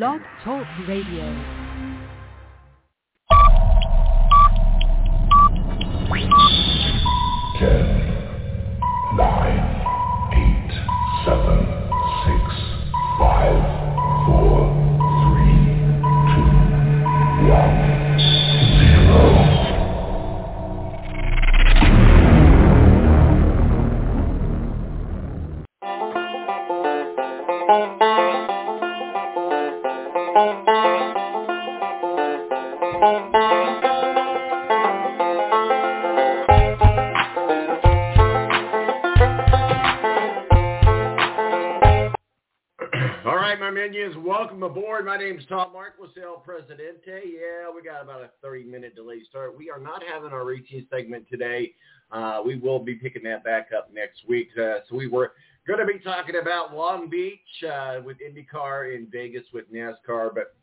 Blog Talk Radio. Welcome. My name is Tom Marquis, El Presidente. Yeah, we got about a 30-minute delay start. We are not having our routine segment today. Uh, we will be picking that back up next week. Uh, so we were going to be talking about Long Beach uh, with IndyCar in Vegas with NASCAR, but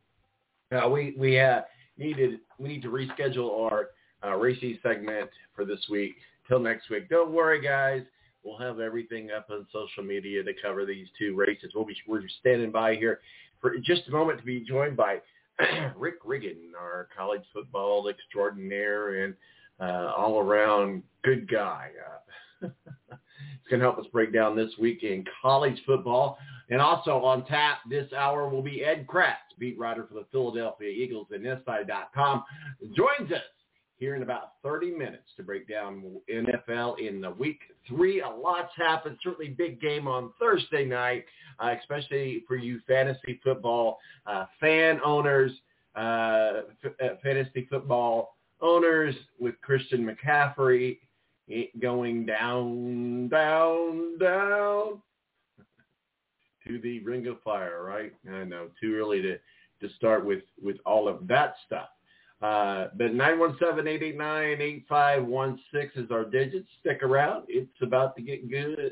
uh, we we uh, needed we need to reschedule our uh, racing segment for this week till next week. Don't worry, guys. We'll have everything up on social media to cover these two races. We'll be we're standing by here for just a moment to be joined by Rick Riggin, our college football extraordinaire and uh, all around good guy. Uh, it's going to help us break down this week in college football. And also on tap this hour will be Ed Kracz, beat writer for the Philadelphia Eagles and SI.com, joins us here in about 30 minutes to break down NFL in the week three. A lot's happened. Certainly big game on Thursday night, uh, especially for you fantasy football uh, fan owners, uh, f- uh, fantasy football owners with Christian McCaffrey going down, down, down to the ring of fire, right? I know, too early to, to start with, with all of that stuff. Uh, but 917-889-8516 is our digits. Stick around. It's about to get good.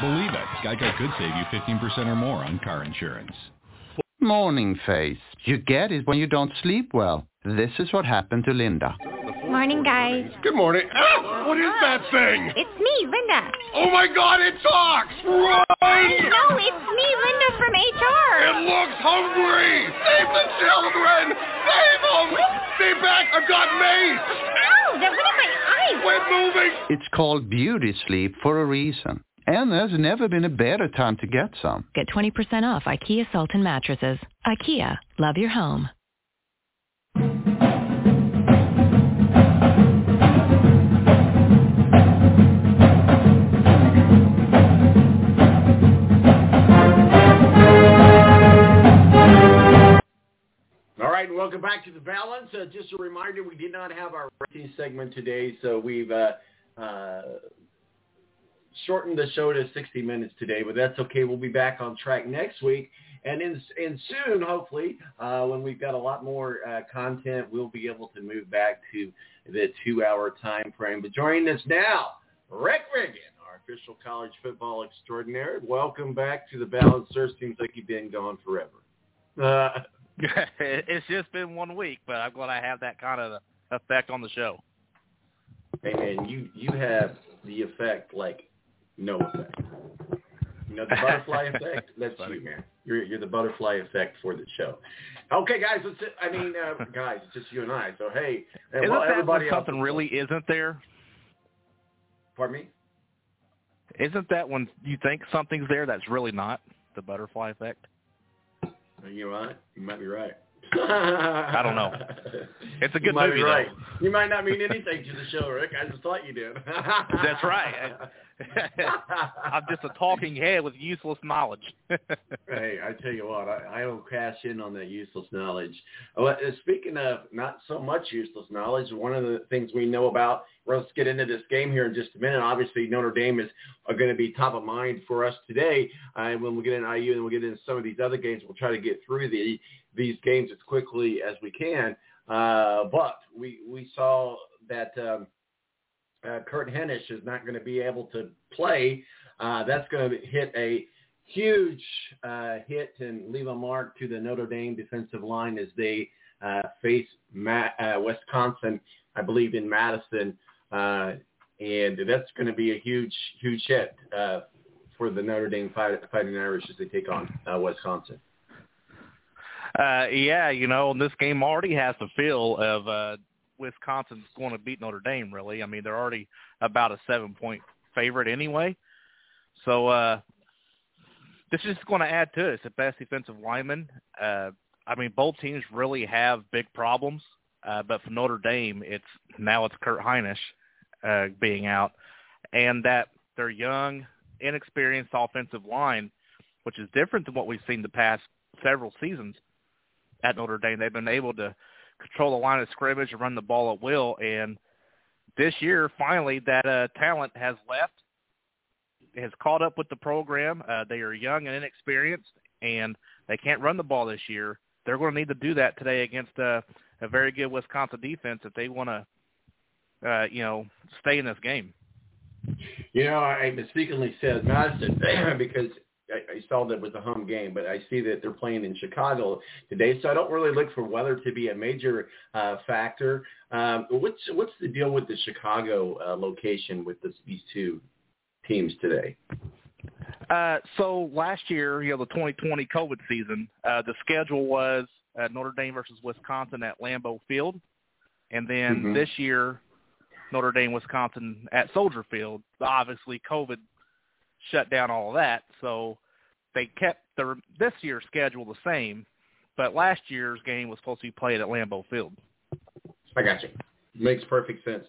Believe it, Geico could save you 15% or more on car insurance. Morning face. You get it when you don't sleep well. This is what happened to Linda. Morning, guys. Good morning. Ah, what is that thing? It's me, Linda. Oh my god, it talks! Run! No, it's me, Linda from HR. It looks hungry! Save the children! Save them! Stay back! I've got mace! Ow, that went in my eye. Quit moving! It's called beauty sleep for a reason. And there's never been a better time to get some. Get 20% off IKEA Sultan mattresses. IKEA, love your home. Welcome back to the balance. Uh, just a reminder, we did not have our racing segment today, so we've uh, uh, shortened the show to 60 minutes today, but that's okay. We'll be back on track next week. And in, and soon, hopefully, uh, when we've got a lot more uh, content, we'll be able to move back to the two-hour time frame. But joining us now, Rick Riggin, our official college football extraordinaire. Welcome back to the Balance Sir. Seems like you've been gone forever. Uh, it's just been one week, but I'm glad I have that kind of effect on the show. Hey man, you you have the effect like no effect. You know the butterfly effect. That's you, man. You're you're the butterfly effect for the show. Okay, guys. Let's. I mean, uh, guys, it's just you and I. So hey, Isn't well, that everybody when else. something really isn't there? Pardon me. Isn't that when you think something's there that's really not the butterfly effect? You right. You might be right. I don't know. It's a good movie, be though. You might not mean anything to the show, Rick. I just thought you did. That's right. I'm just a talking head with useless knowledge. hey, I tell you what, I, I will cash in on that useless knowledge. Oh, uh, speaking of not so much useless knowledge, one of the things we know about, let's get into this game here in just a minute. Obviously, Notre Dame is are going to be top of mind for us today. Uh, when we get into IU and we'll get into some of these other games, we'll try to get through the these games as quickly as we can. Uh, but we we saw that um, uh, Kurt Hinish is not going to be able to play. Uh, that's going to hit a huge uh, hit and leave a mark to the Notre Dame defensive line as they uh, face Ma- uh, Wisconsin, I believe in Madison, uh, and that's going to be a huge, huge hit uh, for the Notre Dame fight, Fighting Irish as they take on uh, Wisconsin. Uh, yeah, you know, and this game already has the feel of uh, Wisconsin's going to beat Notre Dame. Really, I mean, they're already about a seven-point favorite anyway. So uh, this is going to add to it. It's the best defensive lineman. Uh, I mean, both teams really have big problems, uh, but for Notre Dame, it's now it's Kurt Hinish uh, being out, and that their young, inexperienced offensive line, which is different than what we've seen the past several seasons at Notre Dame. They've been able to control the line of scrimmage and run the ball at will. And this year, finally, that uh, talent has left, has caught up with the program. Uh, they are young and inexperienced, and they can't run the ball this year. They're going to need to do that today against uh, a very good Wisconsin defense if they want to, uh, you know, stay in this game. You know, I mistakenly said Madison because I, I saw that it was a home game, but I see that they're playing in Chicago today, so I don't really look for weather to be a major uh, factor. Um, what's what's the deal with the Chicago uh, location with this, these two teams today? Uh, so last year, you know, the 2020 COVID season, uh, the schedule was uh, Notre Dame versus Wisconsin at Lambeau Field, and then Mhm. this year, Notre Dame, Wisconsin at Soldier Field. Obviously, COVID shut down all that, so they kept their this year's schedule the same, but last year's game was supposed to be played at Lambeau Field. I got you. Makes perfect sense.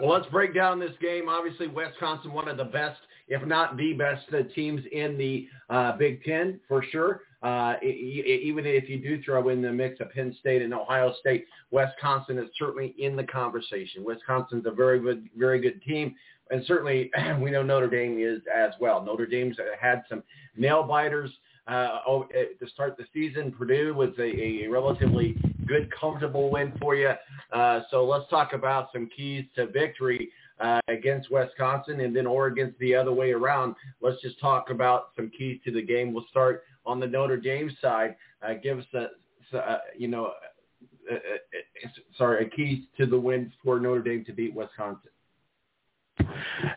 Well, let's break down this game. Obviously, Wisconsin, one of the best, if not the best, uh, teams in the uh, Big Ten for sure. Uh, even if you do throw in the mix of Penn State and Ohio State, Wisconsin is certainly in the conversation. Wisconsin's a very good, very good team, and certainly we know Notre Dame is as well. Notre Dame's had some nail biters uh, oh, to start the season. Purdue was a, a relatively good, comfortable win for you. Uh, so let's talk about some keys to victory uh, against Wisconsin and then or against the other way around. Let's just talk about some keys to the game. We'll start on the Notre Dame side. Uh, give us a, uh, you know, sorry, a keys to the win for Notre Dame to beat Wisconsin.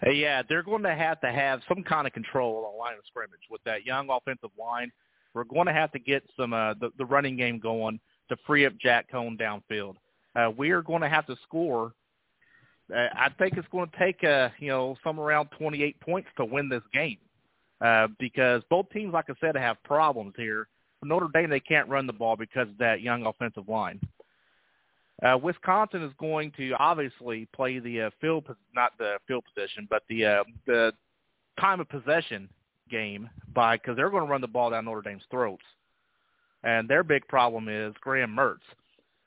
Uh, Yeah, they're going to have to have some kind of control on line of scrimmage with that young offensive line. We're going to have to get some uh, the, the running game going to free up Jack Coan downfield. Uh, we are going to have to score. Uh, I think it's going to take uh, you know some around 28 points to win this game uh, because both teams, like I said, have problems here. For Notre Dame, they can't run the ball because of that young offensive line. Uh, Wisconsin is going to obviously play the uh, field, not the field position, but the uh, the time of possession game by because they're going to run the ball down Notre Dame's throats, and their big problem is Graham Mertz,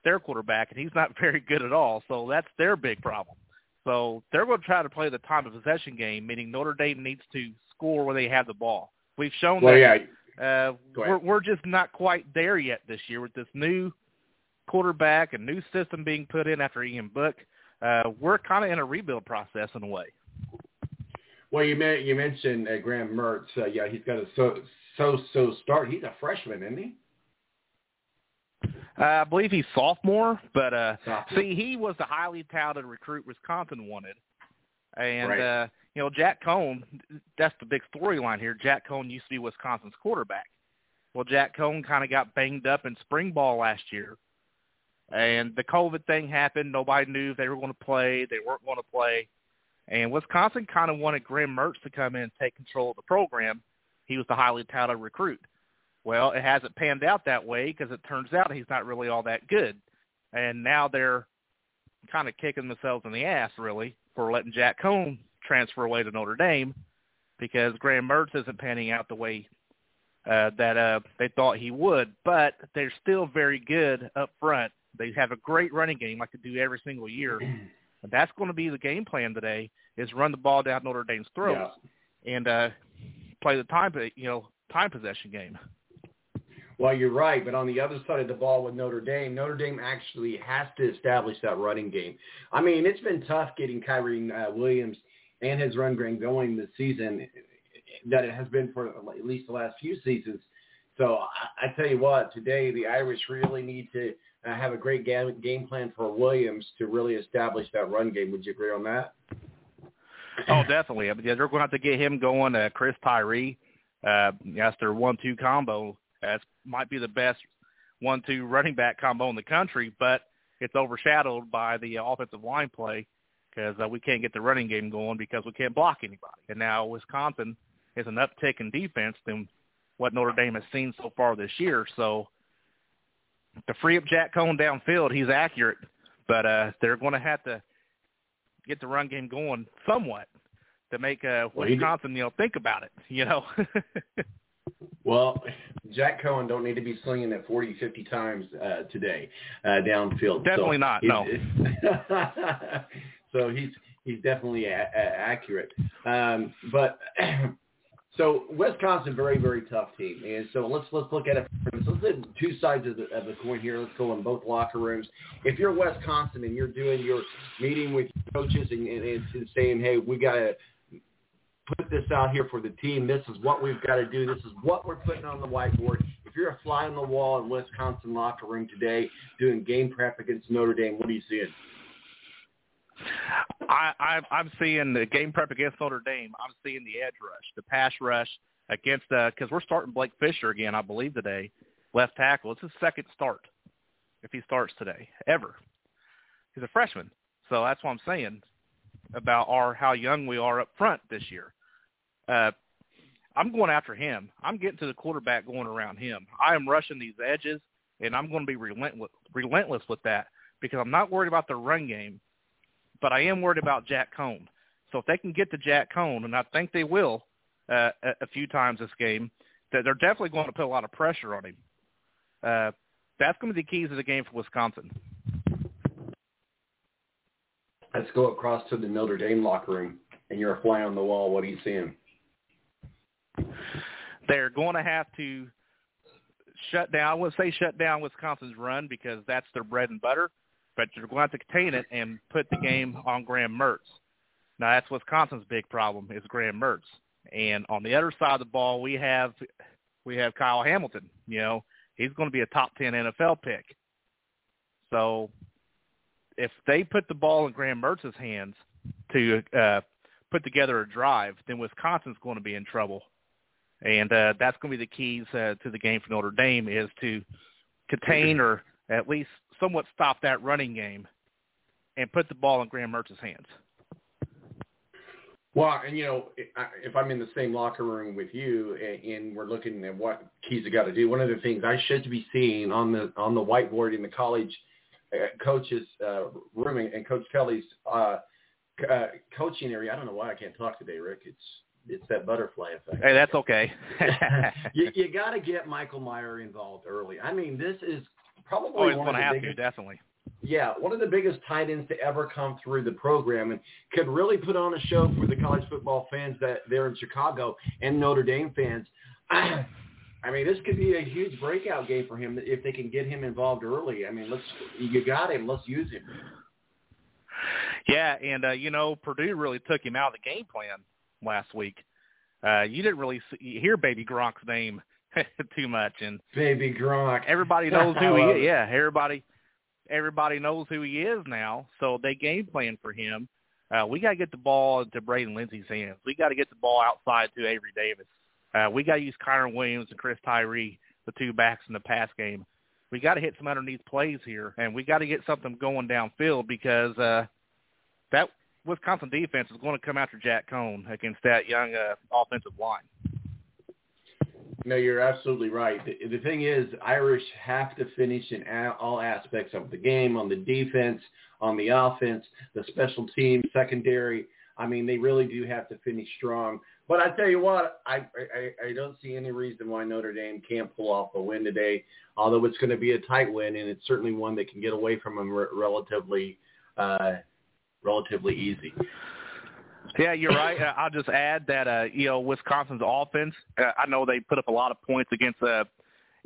their quarterback, and he's not very good at all. So that's their big problem. So they're going to try to play the time of possession game, meaning Notre Dame needs to score when they have the ball. We've shown Well, that yeah. uh, we're, we're just not quite there yet this year with this new quarterback a new system being put in after Ian Book. Uh, we're kind of in a rebuild process in a way. Well, you men- you mentioned uh, Graham Mertz. Uh, yeah, he's got a so so so start. He's a freshman, isn't he? Uh, I believe he's sophomore, but uh, Sophomore. see, he was the highly touted recruit Wisconsin wanted, and Right. uh, you know Jack Coan. That's the big storyline here. Jack Coan used to be Wisconsin's quarterback. Well, Jack Coan kind of got banged up in spring ball last year, and the COVID thing happened. Nobody knew if they were going to play. They weren't going to play, and Wisconsin kind of wanted Graham Mertz to come in and take control of the program. He was the highly touted recruit. Well, it hasn't panned out that way because it turns out he's not really all that good. And now they're kind of kicking themselves in the ass, really, for letting Jack Coan transfer away to Notre Dame because Graham Mertz isn't panning out the way uh, that uh, they thought he would. But they're still very good up front. They have a great running game like they do every single year. And that's going to be the game plan today is run the ball down Notre Dame's throats and uh, play the time, you know, time possession game. Well, you're right, but on the other side of the ball with Notre Dame, Notre Dame actually has to establish that running game. I mean, it's been tough getting Kyren uh, Williams and his run game going this season that it has been for at least the last few seasons. So I, I tell you what, today the Irish really need to uh, have a great game, game plan for Williams to really establish that run game. Would you agree on that? Oh, definitely. I mean, they're going to have to get him going. Uh, Chris Tyree, uh, that's their one-two combo. That might be the best one-two running back combo in the country, but it's overshadowed by the uh, offensive line play because uh, we can't get the running game going because we can't block anybody. And now Wisconsin is an uptick in defense than what Notre Dame has seen so far this year. So to free up Jack Coan downfield, he's accurate, but uh, they're going to have to get the run game going somewhat to make uh, Well, Wisconsin, you know, think about it. You know. Well, Jack Coan don't need to be slinging it 40, 50 times uh, today uh, downfield. Definitely so not, no. so he's he's definitely a, a, accurate. Um, but so Wisconsin, very very tough team, and so let's let's look at it. Let's look at two sides of the, of the coin here. Let's go in both locker rooms. If you're Wisconsin and you're doing your meeting with coaches and, and, and saying, hey, we got to put this out here for the team. This is what we've got to do. This is what we're putting on the whiteboard. If you're a fly on the wall in Wisconsin locker room today doing game prep against Notre Dame, what are you seeing? I, I I'm seeing the game prep against Notre Dame. I'm seeing the edge rush, the pass rush against because we're starting Blake Fisher again, I believe today, left tackle. It's his second start if he starts today ever. He's a freshman, so that's what I'm saying about our how young we are up front this year. Uh, I'm going after him. I'm getting to the quarterback going around him. I am rushing these edges, and I'm going to be relentless relentless with that because I'm not worried about the run game but I am worried about Jack Coan. So if they can get to Jack Coan, and I think they will uh, a, a few times this game, that they're definitely going to put a lot of pressure on him. Uh, that's going to be the keys of the game for Wisconsin. Let's go across to the Notre Dame locker room, and you're a fly on the wall. What are you seeing? They're going to have to shut down. I wouldn't say shut down Wisconsin's run because that's their bread and butter, but they're going to to contain it and put the game on Graham Mertz. Now that's Wisconsin's big problem is Graham Mertz. And on the other side of the ball, we have we have Kyle Hamilton. You know, he's going to be a top ten NFL pick. So if they put the ball in Graham Mertz's hands to uh, put together a drive, then Wisconsin's going to be in trouble. And uh, that's going to be the keys uh, to the game for Notre Dame is to contain or at least somewhat stop that running game and put the ball in Graham Mertz's hands. Well, and you know, if I'm in the same locker room with you, and we're looking at what keys I got to do, one of the things I should be seeing on the on the whiteboard in the college uh, coaches uh, room and Coach Kelly's uh, uh, coaching area. I don't know why I can't talk today, Rick. It's it's that butterfly effect. Hey, that's okay. you you got to get Michael Mayer involved early. I mean, this is probably one going to the have biggest, to definitely. yeah, one of the biggest tight ends to ever come through the program and could really put on a show for the college football fans that they're in Chicago and Notre Dame fans. I mean, this could be a huge breakout game for him if they can get him involved early. I mean, let's you got him. Let's use him. Yeah, and uh, you know Purdue really took him out of the game plan last week. Uh, you didn't really see, hear Baby Gronk's name too much, and Baby Gronk. Everybody knows who he is. Yeah, everybody everybody knows who he is now, so they game plan for him. Uh, we got to get the ball into Braden Lenzy's hands. We got to get the ball outside to Avery Davis. Uh, we got to use Kyren Williams and Chris Tyree, the two backs in the pass game. We got to hit some underneath plays here, and we got to get something going downfield because uh, that Wisconsin defense is going to come after Jack Coan against that young uh, offensive line. No, you're absolutely right. The, the thing is, Irish have to finish in all aspects of the game, on the defense, on the offense, the special team, secondary. I mean, they really do have to finish strong. But I tell you what, I, I I don't see any reason why Notre Dame can't pull off a win today. Although it's going to be a tight win, and it's certainly one that can get away from them relatively uh, relatively easy. Yeah, you're right. Uh, I'll just add that uh, you know Wisconsin's offense. Uh, I know they put up a lot of points against uh,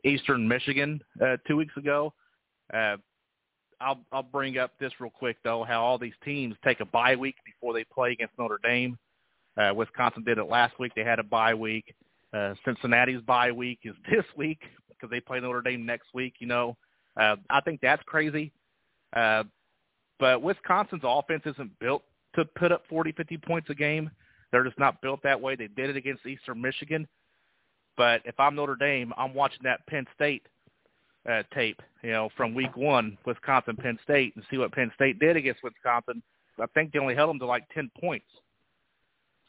Eastern Michigan uh, two weeks ago. Uh, I'll I'll bring up this real quick though. How all these teams take a bye week before they play against Notre Dame. Uh, Wisconsin did it last week. They had a bye week. Uh, Cincinnati's bye week is this week because they play Notre Dame next week. You know, uh, I think that's crazy. Uh, but Wisconsin's offense isn't built to put up 40, 50 points a game. They're just not built that way. They did it against Eastern Michigan. But if I'm Notre Dame, I'm watching that Penn State uh, tape, you know, from week one, Wisconsin, Penn State, and see what Penn State did against Wisconsin. I think they only held them to like 10 points.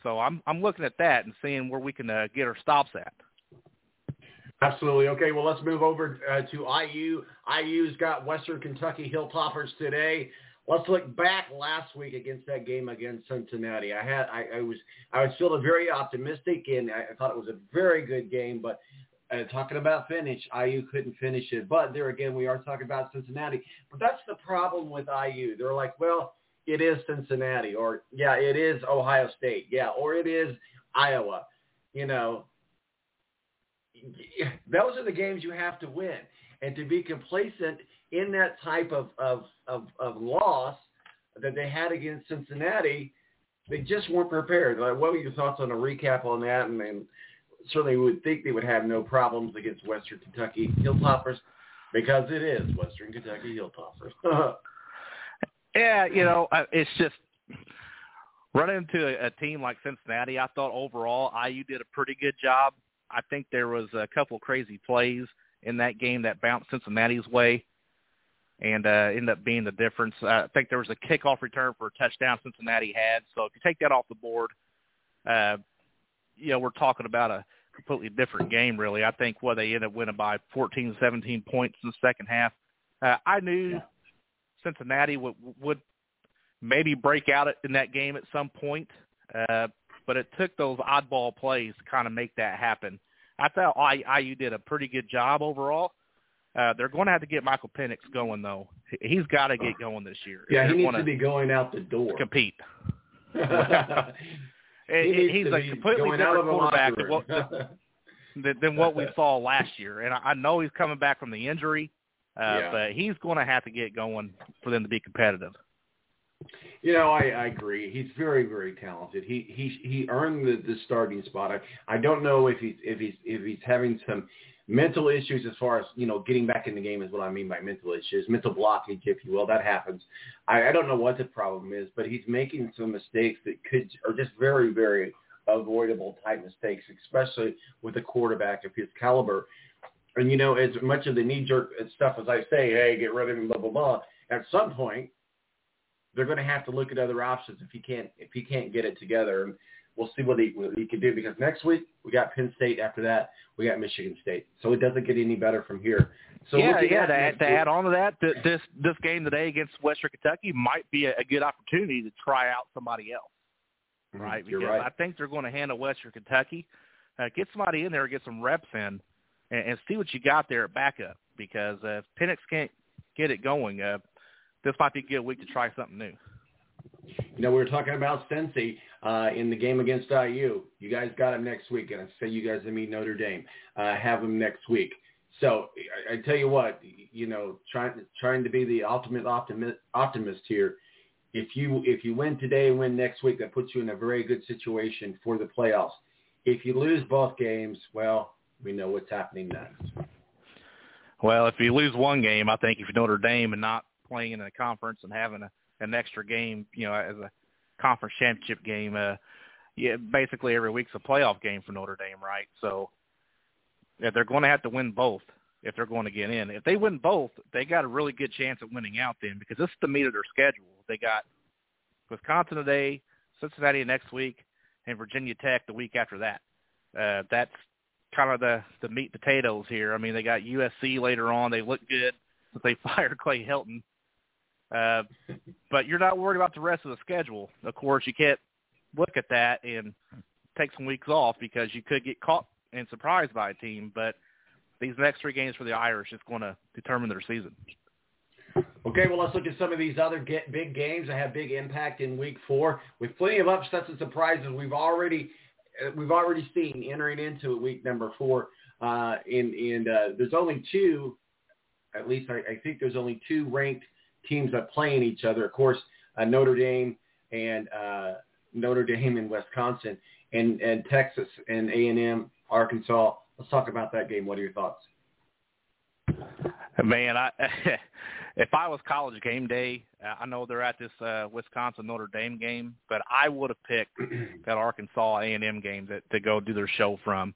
So I'm I'm looking at that and seeing where we can uh, get our stops at. Absolutely. Okay, well, let's move over uh, to IU. IU's got Western Kentucky Hilltoppers today. Let's look back last week against that game against Cincinnati. I had I, I was I was feeling very optimistic and I thought it was a very good game, but uh, talking about finish, IU couldn't finish it. But there again, we are talking about Cincinnati. But that's the problem with IU. They're like, well, it is Cincinnati, or yeah, it is Ohio State, yeah, or it is Iowa. You know, those are the games you have to win, and to be complacent in that type of, of, of, of loss that they had against Cincinnati, they just weren't prepared. Like, what were your thoughts on a recap on that? And, and certainly would think they would have no problems against Western Kentucky Hilltoppers because it is Western Kentucky Hilltoppers. yeah, you know, it's just running into a, a team like Cincinnati. I thought overall IU did a pretty good job. I think there was a couple crazy plays in that game that bounced Cincinnati's way and uh, ended up being the difference. Uh, I think there was a kickoff return for a touchdown Cincinnati had. So if you take that off the board, uh, you know, we're talking about a completely different game, really. I think what well, they ended up winning by 14, 17 points in the second half. Uh, I knew yeah. Cincinnati would, would maybe break out in that game at some point, uh, but it took those oddball plays to kind of make that happen. I thought IU did a pretty good job overall. Uh, they're going to have to get Michael Penix going, though. He's got to get going this year. Yeah, he needs to be going out the door. Compete. he he's a completely different quarterback than what, than, than what we saw last year. And I, I know he's coming back from the injury, uh, yeah. but he's going to have to get going for them to be competitive. You know, I, I agree. He's very, very talented. He he he earned the, the starting spot. I I don't know if he's if he's if he's having some mental issues as far as you know getting back in the game is what I mean by mental issues, mental blockage, if you will. That happens. I, I don't know what the problem is, but he's making some mistakes that could are just very very avoidable type mistakes, especially with a quarterback of his caliber. And you know, as much of the knee jerk stuff as I say, hey, get rid of him, blah blah blah. At some point, they're going to have to look at other options if he can't if he can't get it together. And we'll see what he what he can do because next week we got Penn State. After that, we got Michigan State. So it doesn't get any better from here. So yeah, yeah. To add, to add on to that, this this game today against Western Kentucky might be a, a good opportunity to try out somebody else, mm-hmm. right? You're because right. I think they're going to handle Western Kentucky. Uh, get somebody in there, get some reps in, and, and see what you got there at backup. Because uh, if Penix can't get it going, uh, this might be a good week to try something new. You know, we were talking about Cincy uh, in the game against IU. You guys got him next week, and I say you guys to meet Notre Dame. Uh, have him next week. So I, I tell you what, you know, trying trying to be the ultimate optimist, optimist here. If you if you win today and win next week, that puts you in a very good situation for the playoffs. If you lose both games, well, we know what's happening next. Well, if you lose one game, I think if Notre Dame and not playing in a conference and having a, an extra game, you know, as a conference championship game, uh, yeah, basically every week's a playoff game for Notre Dame, right? So yeah, they're going to have to win both if they're going to get in. If they win both, they got a really good chance of winning out then because this is the meat of their schedule. They got Wisconsin today, Cincinnati next week, and Virginia Tech the week after that. Uh, that's kind of the the meat potatoes here. I mean, they got USC later on. They look good since they fired Clay Helton. Uh, but you're not worried about the rest of the schedule. Of course, you can't look at that and take some weeks off because you could get caught and surprised by a team. But these next three games for the Irish is going to determine their season. Okay, well, let's look at some of these other get, big games that have big impact in Week Four, with plenty of upsets and surprises. We've already uh, we've already seen entering into Week Number Four, uh, and and uh, there's only two, at least I, I think there's only two ranked teams that play in each other. Of course, uh, Notre Dame and uh, Notre Dame and Wisconsin, and and Texas and A and M, Arkansas. Let's talk about that game. What are your thoughts? Man, I if I was college game day, I know they're at this uh, Wisconsin Notre Dame game, but I would have picked that Arkansas A and M game to, to go do their show from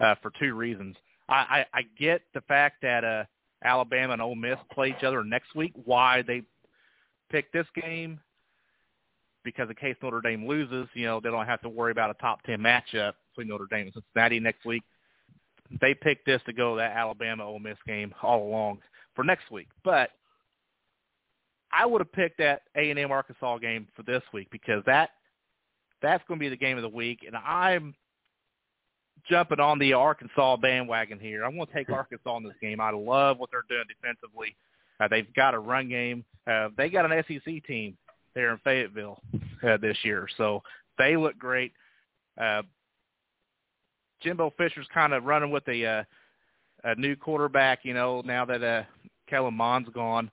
uh, for two reasons. I, I, I get the fact that uh, Alabama and Ole Miss play each other next week. Why they picked this game? Because in case Notre Dame loses, you know they don't have to worry about a top ten matchup between Notre Dame and Cincinnati next week. They picked this to go to that Alabama Ole Miss game all along for next week, but I would have picked that A and M Arkansas game for this week because that that's going to be the game of the week, and I'm jumping on the Arkansas bandwagon here. I'm going to take Arkansas in this game. I love what they're doing defensively. Uh, they've got a run game. Uh, they got an SEC team there in Fayetteville uh, this year, so they look great. Uh, Jimbo Fisher's kind of running with a, uh, a new quarterback. You know, now that uh, Kellen Mond's gone.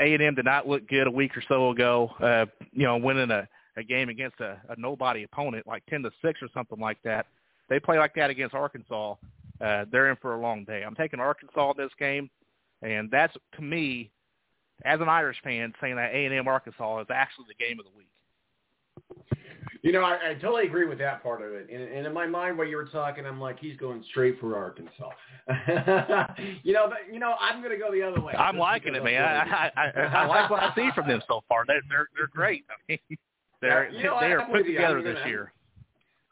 A and M did not look good a week or so ago. Uh, you know, winning a, a game against a, a nobody opponent like ten to six or something like that. They play like that against Arkansas. Uh, they're in for a long day. I'm taking Arkansas in this game, and that's to me, as an Irish fan, saying that A and M Arkansas is actually the game of the week. You know, I, I totally agree with that part of it. And, and in my mind, while you were talking, I'm like, he's going straight for Arkansas. you know, but you know, I'm going to go the other way. I'm liking it, man. I, I, I, I like what I see from them so far. They're they're, they're great. I mean, they're you know, they are put together this gonna- year.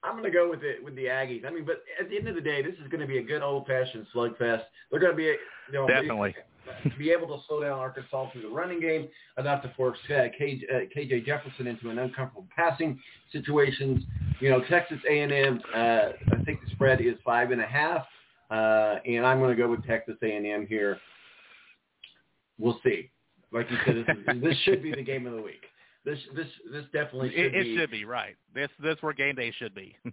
I'm going to go with it with the Aggies. I mean, but at the end of the day, this is going to be a good old-fashioned slugfest. They're going to be, you know, Definitely. Be, be able to slow down Arkansas through the running game enough to force uh, KJ, uh, KJ Jefferson into an uncomfortable passing situations. You know, Texas A&M. Uh, I think the spread is five and a half, uh, and I'm going to go with Texas A&M here. We'll see. Like you said, this, is, this should be the game of the week. This this this definitely should It, it be. should be right. This this where game day should be.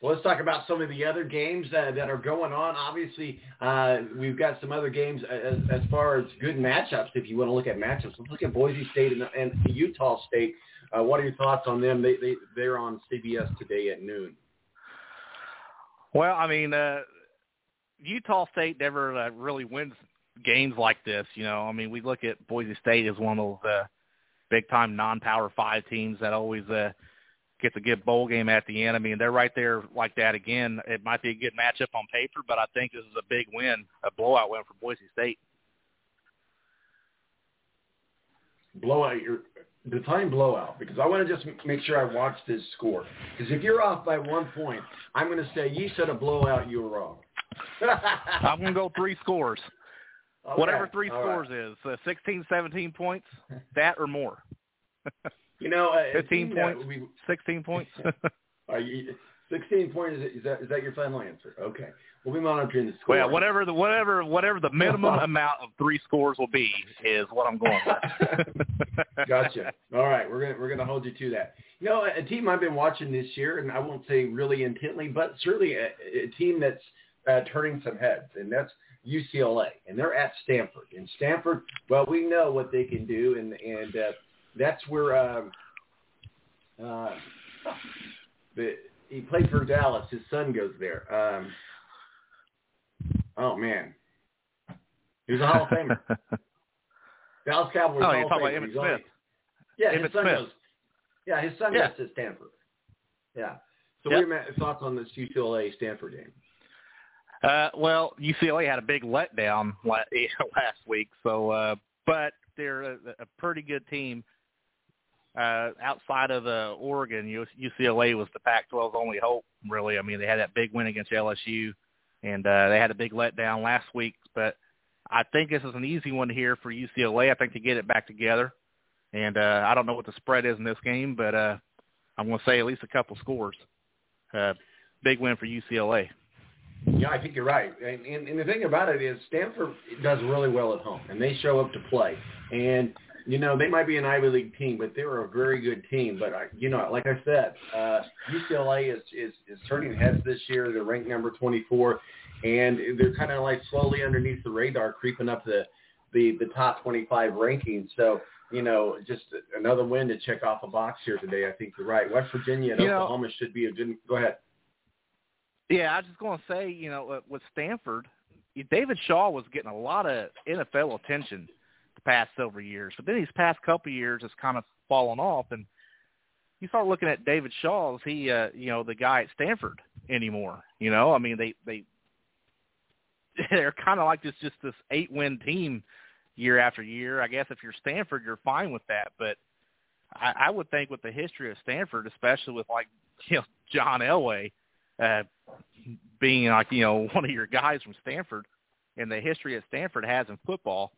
Well, let's talk about some of the other games that, that are going on. Obviously, uh, we've got some other games as, as far as good matchups. If you want to look at matchups, let's look at Boise State and, and Utah State. Uh, what are your thoughts on them? They, they they're on CBS today at noon. Well, I mean, uh, Utah State never uh, really wins games like this. You know, I mean, we look at Boise State as one of those uh, big-time non-power five teams that always uh, gets a good bowl game at the end. I mean, they're right there like that again. It might be a good matchup on paper, but I think this is a big win, a blowout win for Boise State. Blowout, your define blowout because I want to just make sure I watch this score. Because if you're off by one point, I'm going to say you said a blowout. You were wrong. I'm going to go three scores. Okay, Whatever three all right. scores is, uh, 16, 17 points, that or more. You know, uh, 15 points, we- 16 points. Are you, 16 points, is that, is that your final answer? Okay. we'll be monitoring the score. Well, whatever the whatever whatever the minimum amount of three scores will be is what I'm going with. gotcha. All right, we're gonna we're gonna hold you to that. You know, a team I've been watching this year, and I won't say really intently, but certainly a, a team that's uh, turning some heads, and that's UCLA, and they're at Stanford. And Stanford, well, we know what they can do, and and uh, that's where um, uh, the he played for Dallas. His son goes there. Um, oh man, he's a Hall of Famer. Dallas Cowboys oh, Hall you're of talking Famer. about Emmitt He's only- yeah, Emmitt his son Smith. goes. Yeah, his son Yeah. goes to Stanford. Yeah. So Yep. what are your thoughts on this UCLA Stanford game? Uh, well, UCLA had a big letdown last week, so uh, but they're a, a pretty good team. Uh, outside of uh, Oregon, UCLA was the Pac-12's only hope. Really, I mean, they had that big win against LSU, and uh, they had a big letdown last week. But I think this is an easy one here for UCLA. I think to get it back together, and uh, I don't know what the spread is in this game, but uh, I'm going to say at least a couple scores. Uh, big win for UCLA. Yeah, I think you're right. And, and, and the thing about it is Stanford does really well at home, and they show up to play. And, you know, they might be an Ivy League team, but they're a very good team. But, I, you know, like I said, uh, UCLA is, is, is turning heads this year. They're ranked number 24, and they're kind of like slowly underneath the radar, creeping up the, the, the top 25 rankings. So, you know, just another win to check off a box here today. I think you're right. West Virginia and You know- Oklahoma should be a good. Go ahead. Yeah, I was just going to say, you know, uh, with Stanford, David Shaw was getting a lot of NFL attention the past several years, but then these past couple of years, it's kind of fallen off. And you start looking at David Shaw, is he, uh, you know, the guy at Stanford anymore? You know, I mean, they they they're kind of like this, just this eight-win team year after year. I guess if you're Stanford, you're fine with that, but I, I would think with the history of Stanford, especially with like you know John Elway being like you know one of your guys from Stanford, and the history that Stanford has in football,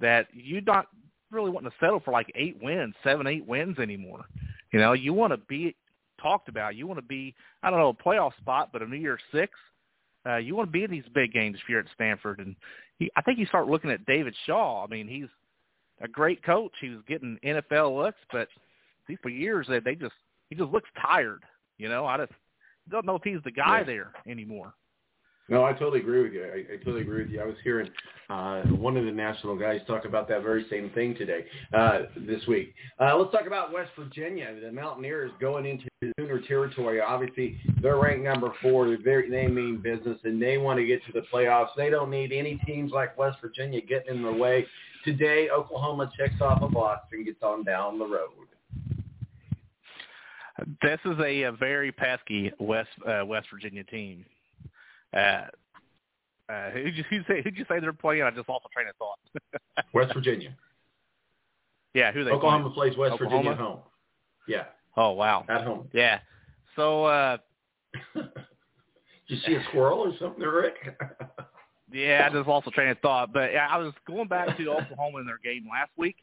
that you're not really wanting to settle for like eight wins, seven, eight wins anymore. You know, you want to be talked about. You want to be I don't know a playoff spot, but a New Year's Six. Uh, you want to be in these big games if you're at Stanford, and he, I think you start looking at David Shaw. I mean, he's a great coach. He was getting NFL looks, but these for years that they just he just looks tired. You know, I just don't know if he's the guy Yeah. there anymore. No, I totally agree with you. I, I totally agree with you. I was hearing uh, one of the national guys talk about that very same thing today, uh, this week. Uh, let's talk about West Virginia. The Mountaineers going into Sooner territory. Obviously, they're ranked number four. They're very, they mean business, and they want to get to the playoffs. They don't need any teams like West Virginia getting in their way. Today, Oklahoma checks off a box and gets on down the road. This is a, a very pesky West uh, West Virginia team. Uh, uh, who'd you who'd say who'd you say they're playing? I just lost a train of thought. West Virginia. yeah, who they Oklahoma playing? plays West Oklahoma? Virginia at home. Yeah, Oh wow, at home. yeah. So uh, Did you see a squirrel or something, Rick? Yeah, I just lost a train of thought. But yeah, I was going back to Oklahoma in their game last week.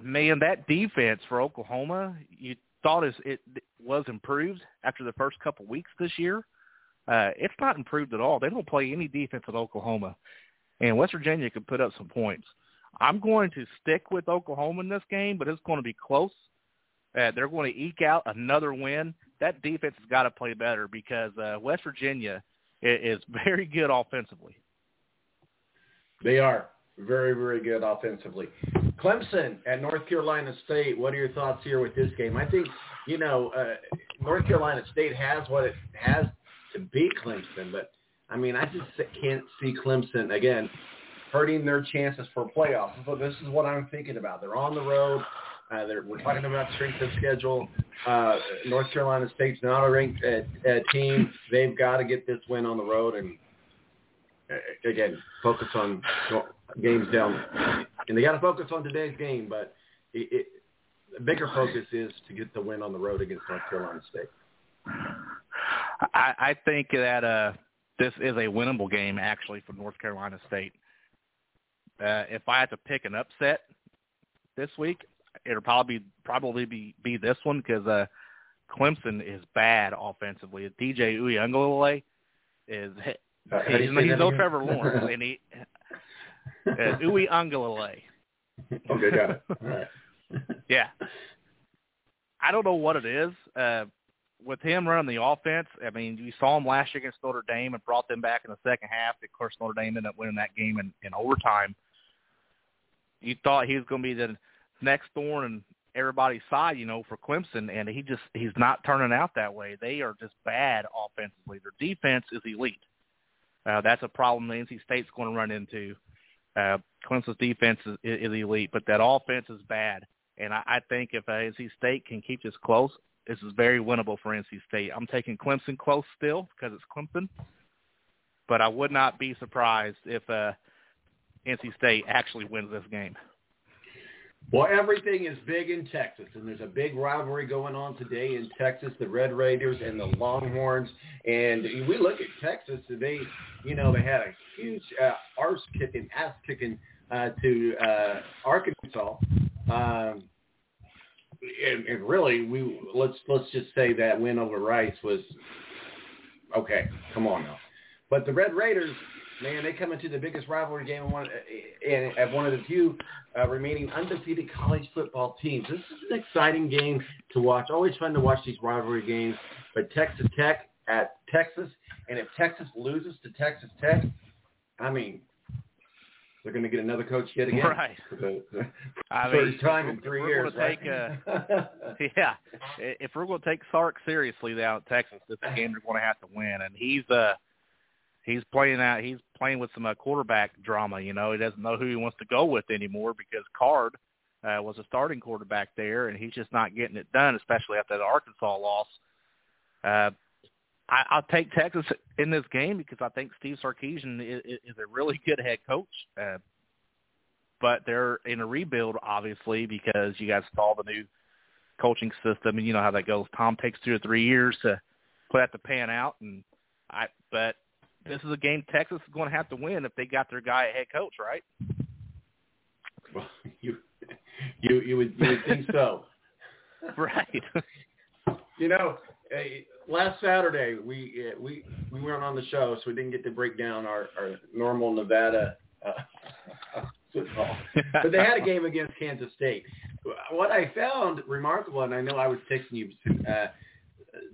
Man, that defense for Oklahoma, you thought is it was improved after the first couple weeks this year. Uh, it's not improved at all. They don't play any defense at Oklahoma, and West Virginia could put up some points. I'm going to stick with Oklahoma in this game, but it's going to be close. Uh, they're going to eke out another win. That defense has got to play better because uh, West Virginia i- is very good offensively. They are very, very good offensively. Clemson at North Carolina State. What are your thoughts here with this game? I think you know uh, North Carolina State has what it has to beat Clemson, but I mean I just can't see Clemson again hurting their chances for playoffs. So this is what I'm thinking about. They're on the road. Uh, we're talking about strength of schedule. Uh, North Carolina State's not a ranked uh, uh, team. They've got to get this win on the road and uh, again focus on games down, and they got to focus on today's game. But it, it, the bigger focus is to get the win on the road against North Carolina State. I, I think that uh, this is a winnable game actually for North Carolina State. Uh, if I had to pick an upset this week, it'll probably be, probably be be this one because uh, Clemson is bad offensively. DJ Uiagalelei is Uh, he's, he's no again? Trevor Lawrence, and he uh, Uwe Ungalale. okay, got it. Right. Yeah. I don't know what it is. Uh with him running the offense, I mean, you saw him last year against Notre Dame and brought them back in the second half. Of course, Notre Dame ended up winning that game in, in overtime. You thought he was going to be the next thorn in everybody's side, you know, for Clemson, and he just he's not turning out that way. They are just bad offensively. Their defense is elite. Uh, that's a problem the NC State's going to run into. Uh, Clemson's defense is, is elite, but that offense is bad. And I, I think if uh, NC State can keep this close, this is very winnable for NC State. I'm taking Clemson close still because it's Clemson, but I would not be surprised if uh, NC State actually wins this game. Well, everything is big in Texas, and there's a big rivalry going on today in Texas, the Red Raiders and the Longhorns. And we look at Texas, and they, you know, they had a huge uh, arse kicking, ass kicking uh, to uh, Arkansas. Um, and, and really, we let's let's just say that win over Rice was okay. Come on now, but the Red Raiders, man, they come into the biggest rivalry game and one and at one of the few uh, remaining undefeated college football teams. This is an exciting game to watch. Always fun to watch these rivalry games. But Texas Tech at Texas, and if Texas loses to Texas Tech, I mean, they're going to get another coach yet again. Right. For the, the I first mean, time in three years. Gonna take, uh, yeah, if we're going to take Sark seriously down in Texas, this is a game they're going to have to win. And he's uh he's playing out. He's playing with some uh, quarterback drama. You know, he doesn't know who he wants to go with anymore because Card uh, was a starting quarterback there, and he's just not getting it done, especially after the Arkansas loss. Uh, I, I'll take Texas in this game because I think Steve Sarkisian is, is a really good head coach. Uh, but they're in a rebuild, obviously, because you guys saw the new coaching system, and you know how that goes. Tom takes two or three years to put that to pan out, and I. But this is a game Texas is going to have to win if they got their guy at head coach, right? Well, you you you would you would think so. right. You know, last Saturday we uh, we we weren't on the show, so we didn't get to break down our our normal Nevada uh, football. But they had a game against Kansas State. What I found remarkable, and I know I was texting you uh,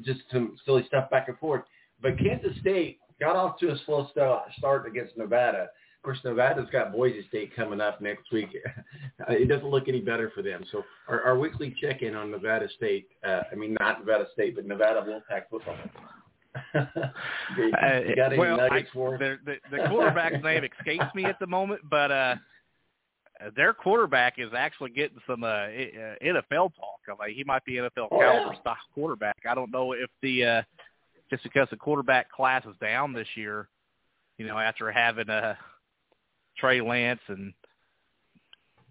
just some silly stuff back and forth, but Kansas State got off to a slow start against Nevada. Of course, Nevada's got Boise State coming up next week. it doesn't look any better for them. So our, our weekly check-in on Nevada State, uh, I mean not Nevada State, but Nevada Wolfpack football. you, you got any Uh, well, nuggets I, for the, the, the quarterback's name escapes me at the moment, but uh their quarterback is actually getting some uh, uh NFL talk. I mean, he might be NFL Oh, caliber yeah. style quarterback. I don't know if the uh just because the quarterback class is down this year, you know, after having uh Trey Lance and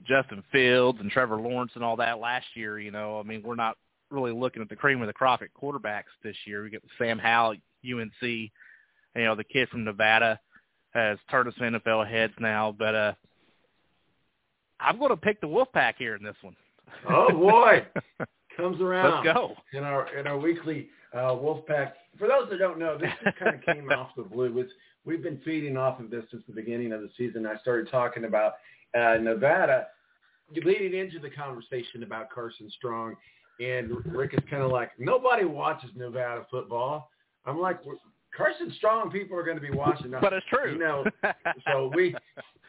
Justin Fields and Trevor Lawrence and all that last year, you know, I mean, we're not really looking at the cream of the crop at quarterbacks this year. We get Sam Howell, UNC, you know, the kid from Nevada has turned some NFL heads now, but uh I'm going to pick the Wolfpack here in this one. Oh boy, comes around. Let's go. in our in our weekly uh, Wolfpack. For those that don't know, this just kind of came off the blue. It's, we've been feeding off of this since the beginning of the season. I started talking about uh, Nevada, leading into the conversation about Carson Strong, and Rick is kind of like, nobody watches Nevada football. I'm like, Carson Strong people are going to be watching. Now, But it's true. You know, so we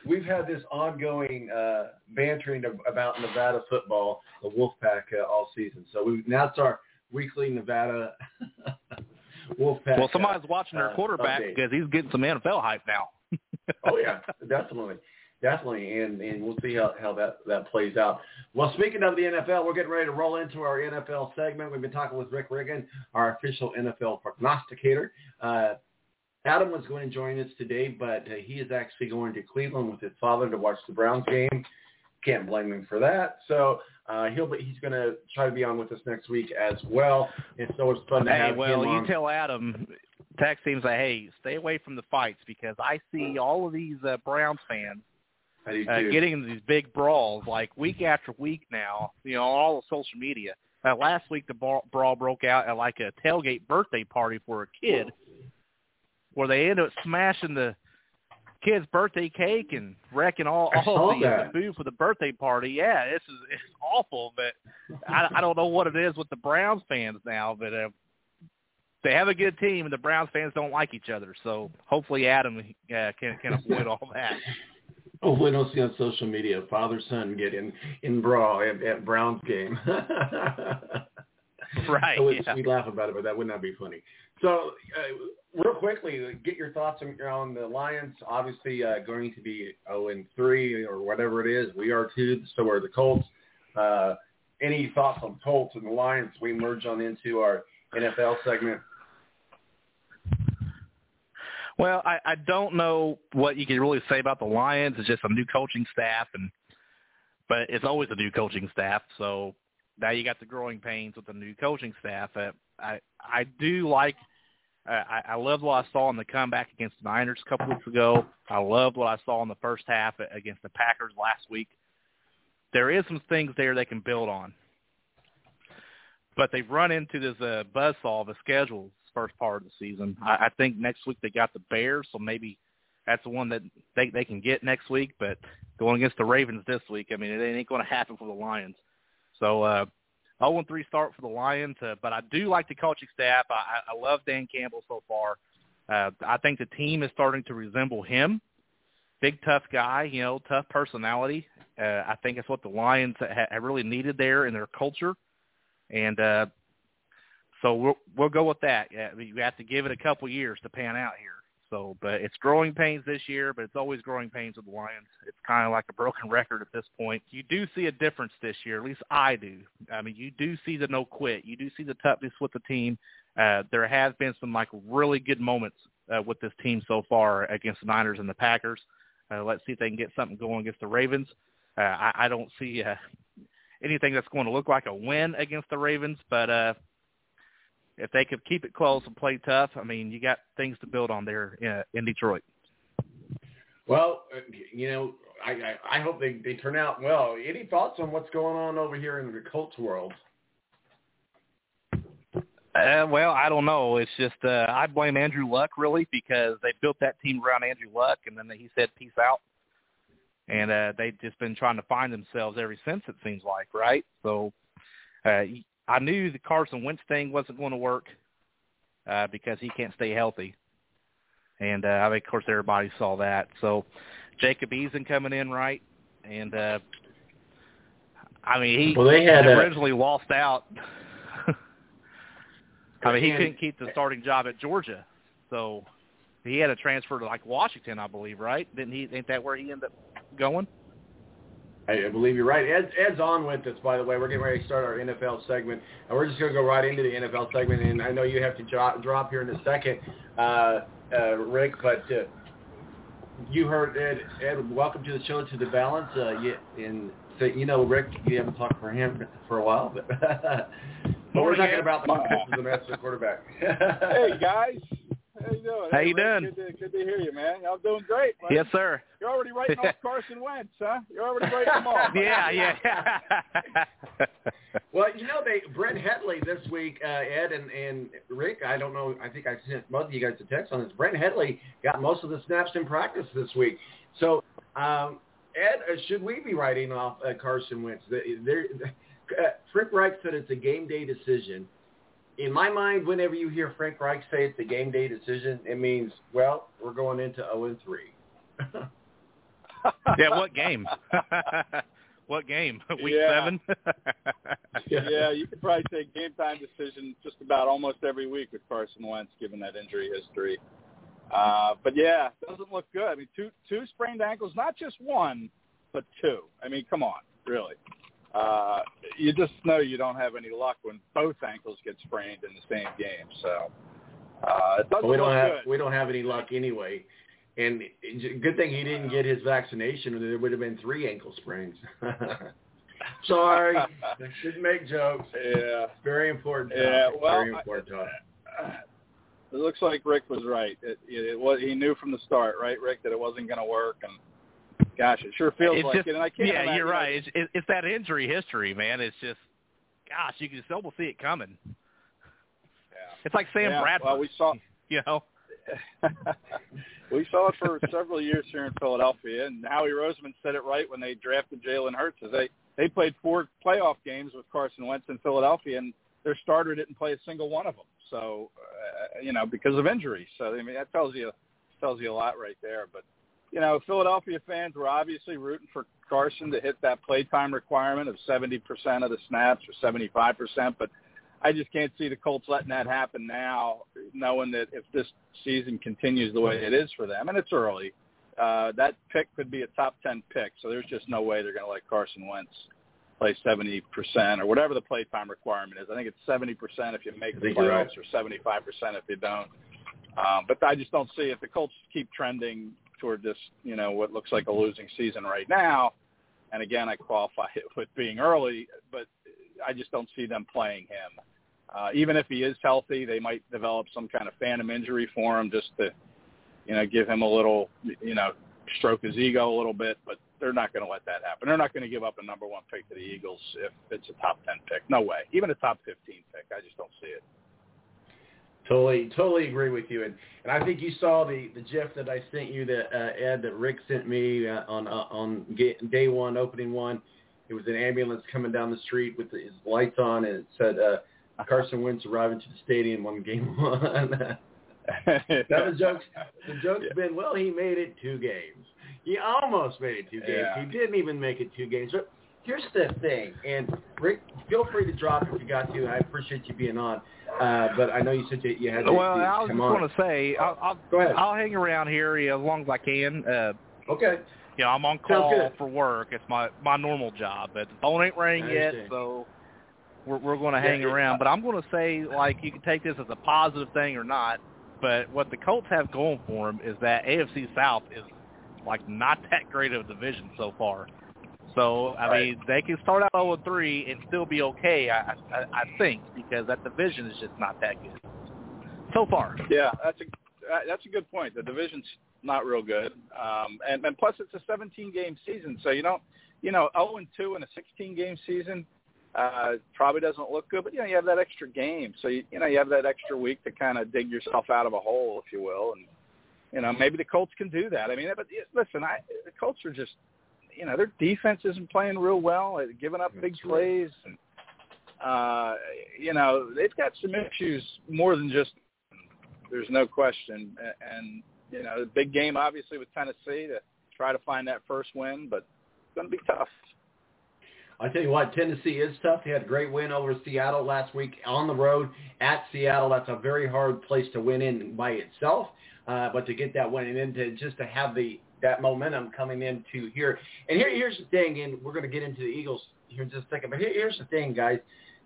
we've had this ongoing uh, bantering of, about Nevada football, the Wolfpack, uh, all season. So we now it's our weekly Nevada Wolfpack. well, somebody's watching their uh, quarterback update. because he's getting some NFL hype now. oh yeah, definitely, definitely, and and we'll see how how that that plays out. Well, speaking of the NFL, we're getting ready to roll into our NFL segment. We've been talking with Rick Riggin, our official NFL prognosticator. Uh, Adam was going to join us today, but uh, he is actually going to Cleveland with his father to watch the Browns game. Can't blame him for that. So uh, he'll be, he's going to try to be on with us next week as well. And so it's fun to Hey, have well, him you on. tell Adam, text him say, hey, stay away from the fights because I see all of these uh, Browns fans uh, getting into these big brawls like week after week now. You know, on all of social media. Uh, last week the brawl, brawl broke out at like a tailgate birthday party for a kid, where they end up smashing the kid's birthday cake and wrecking all all the, the food for the birthday party. Yeah, this is it's awful, but I, I don't know what it is with the Browns fans now, but uh, they have a good team, and the Browns fans don't like each other. So hopefully Adam uh, can can avoid all that. Oh, we don't see on social media father son get in in brawl at, at Browns game. Right, I yeah. We laugh about it, but that would not be funny. So, uh, real quickly, get your thoughts on, the Lions. Obviously, uh, going to be zero and three or whatever it is. We are too. So are the Colts. Uh, any thoughts on Colts and the Lions? We merge on into our NFL segment. Well, I, I don't know what you can really say about the Lions. It's just a new coaching staff, and but it's always a new coaching staff. So now you got the growing pains with the new coaching staff. I I do like. I, I loved what I saw in the comeback against the Niners a couple weeks ago. I loved what I saw in the first half against the Packers last week. There is some things there they can build on, but they've run into this uh, buzzsaw of a schedule first part of the season. I, I think next week they got the Bears, so maybe that's the one that they they can get next week. But going against the Ravens this week, I mean, it ain't going to happen for the Lions. So uh, 0 3 start for the Lions, uh, but I do like the coaching staff. I, I love Dan Campbell so far. Uh, I think the team is starting to resemble him. Big tough guy, you know, tough personality. Uh, I think that's what the Lions ha- really needed there in their culture, and uh, so we'll we'll go with that. Yeah, you have to give it a couple years to pan out here. So, but it's growing pains this year, but it's always growing pains with the Lions. It's kind of like a broken record at this point. You do see a difference this year, at least I do. I mean, you do see the no quit. You do see the toughness with the team. Uh, there has been some like really good moments uh, with this team so far against the Niners and the Packers. Uh, let's see if they can get something going against the Ravens. Uh, I, I don't see uh, anything that's going to look like a win against the Ravens, but uh, if they could keep it close and play tough, I mean, you got things to build on there in, in Detroit. Well, uh, you know, I, I, I hope they, they turn out well. Any thoughts on what's going on over here in the Colts world? Uh, well, I don't know. It's just uh, I blame Andrew Luck really because they built that team around Andrew Luck, and then he said peace out, and uh, they've just been trying to find themselves ever since. It seems like, right? So uh, I knew the Carson Wentz thing wasn't going to work uh, because he can't stay healthy, and uh, I mean, of course, everybody saw that. So Jacob Eason coming in right, and uh, I mean, he Well, they had a- originally lost out. I mean, he couldn't keep the starting job at Georgia, so he had to transfer to like Washington, I believe, right? Didn't he? Ain't that where he ended up going? I I believe you're right. Ed, Ed's on with us, by the way. We're getting ready to start our NFL segment, and we're just going to go right into the NFL segment. And I know you have to drop, drop here in a second, uh, uh, Rick, but uh, you heard Ed. Ed, welcome to the show, to the balance. Uh, you, and so, you know, Rick, you haven't talked for him for a while, but, but we're talking about the the Master quarterback. hey guys, how you doing? How Hey, you Rick, doing? Good to, good to hear you, man. Y'all doing great. Man. Yes, sir. You're already writing off Carson Wentz, huh? You're already writing him off. yeah, yeah. Well, you know, they Brett Hundley this week, uh, Ed and, and Rick. I don't know. I think I sent both of you guys a text on this. Brett Hundley got most of the snaps in practice this week. So, um, Ed, uh, should we be writing off uh, Carson Wentz? The- There, uh, Frank Reich said it's a game day decision. In my mind, whenever you hear Frank Reich say it's a game day decision, it means well, we're going into zero and three. yeah, what game? what game? Week Yeah. seven? yeah, you could probably say game time decision just about almost every week with Carson Wentz, given that injury history. Uh, but yeah, doesn't look good. I mean, two two sprained ankles, not just one, but two. I mean, come on, really. Uh, you just know you don't have any luck when both ankles get sprained in the same game. So uh, it doesn't we don't have good. we don't have any luck anyway. And good thing he didn't get his vaccination, or there would have been three ankle sprains. Sorry, I shouldn't make jokes. Yeah. Very important. Topic. Yeah, well, very important topic. It looks like Rick was right. It, it, it was he knew from the start, right, Rick, that it wasn't going to work. And gosh, it sure feels It's like just, it. And I can't yeah, you're right. It's, it, it's that injury history, man. It's just, gosh, you can just almost see it coming. Yeah. It's like Sam yeah, Bradford. Well, we saw. You know, we saw it for several years here in Philadelphia, and Howie Roseman said it right when they drafted Jalen Hurts. Is they they played four playoff games with Carson Wentz in Philadelphia, and their starter didn't play a single one of them. So, uh, you know, because of injuries. So I mean, that tells you tells you a lot right there. But you know, Philadelphia fans were obviously rooting for Carson to hit that playtime requirement of 70% of the snaps or 75%, but I just can't see the Colts letting that happen now, knowing that if this season continues the way it is for them, and it's early, uh, that pick could be a top 10 pick, so there's just no way they're going to let Carson Wentz play 70% or whatever the playtime requirement is. I think it's 70% if you make the playoffs or 75% if you don't. Um, but I just don't see if the Colts keep trending toward this, you know, what looks like a losing season right now. And again, I qualify it with being early, but I just don't see them playing him. Uh, even if he is healthy, they might develop some kind of phantom injury for him just to, you know, give him a little, you know, stroke his ego a little bit. But they're not going to let that happen. They're not going to give up a number one pick to the Eagles if it's a top ten pick. No way. Even a top fifteen pick, I just don't see it. Totally, totally agree with you, and and I think you saw the the GIF that I sent you that uh, Ed that Rick sent me uh, on uh, on day one, opening one. It was an ambulance coming down the street with his lights on, and it said uh, Carson Wentz arriving to the stadium on game one. now the jokes, the jokes yeah. been well, he made it two games. He almost made it two games. Yeah. He didn't even make it two games. But here's the thing, and Rick, feel free to drop if you got to. I appreciate you being on. Uh, but I know you said you had to, well, to I was just going to say, I'll, I'll, Go ahead. I'll hang around here as long as I can. Uh, okay. You know, I'm on call for work. It's my my normal job, but the phone ain't ringing yet, so we're we're going to hang it- around. But I'm going to say, like, you can take this as a positive thing or not. But what the Colts have going for them is that AFC South is like not that great of a division so far. So I Right. mean, they can start out 0 3 and still be okay. I, I I think because that division is just not that good so far. Yeah, that's a that's a good point. The division's not real good, um, and and plus it's a 17 game season, so you don't you know 0 and 2 in a 16 game season uh, probably doesn't look good. But you know you have that extra game, so you, you know you have that extra week to kind of dig yourself out of a hole, if you will, and you know maybe the Colts can do that. I mean, but listen, I the Colts are just you know their defense isn't playing real well, They're giving up big plays, and uh, you know they've got some issues more than just there's no question. And, you know, the big game obviously with Tennessee to try to find that first win, but it's going to be tough. I tell you what, Tennessee is tough. They had a great win over Seattle last week on the road at Seattle. That's a very hard place to win in by itself. Uh, but to get that win and then to just to have the that momentum coming into here. And here, here's the thing, and we're going to get into the Eagles here in just a second. But here, here's the thing, guys.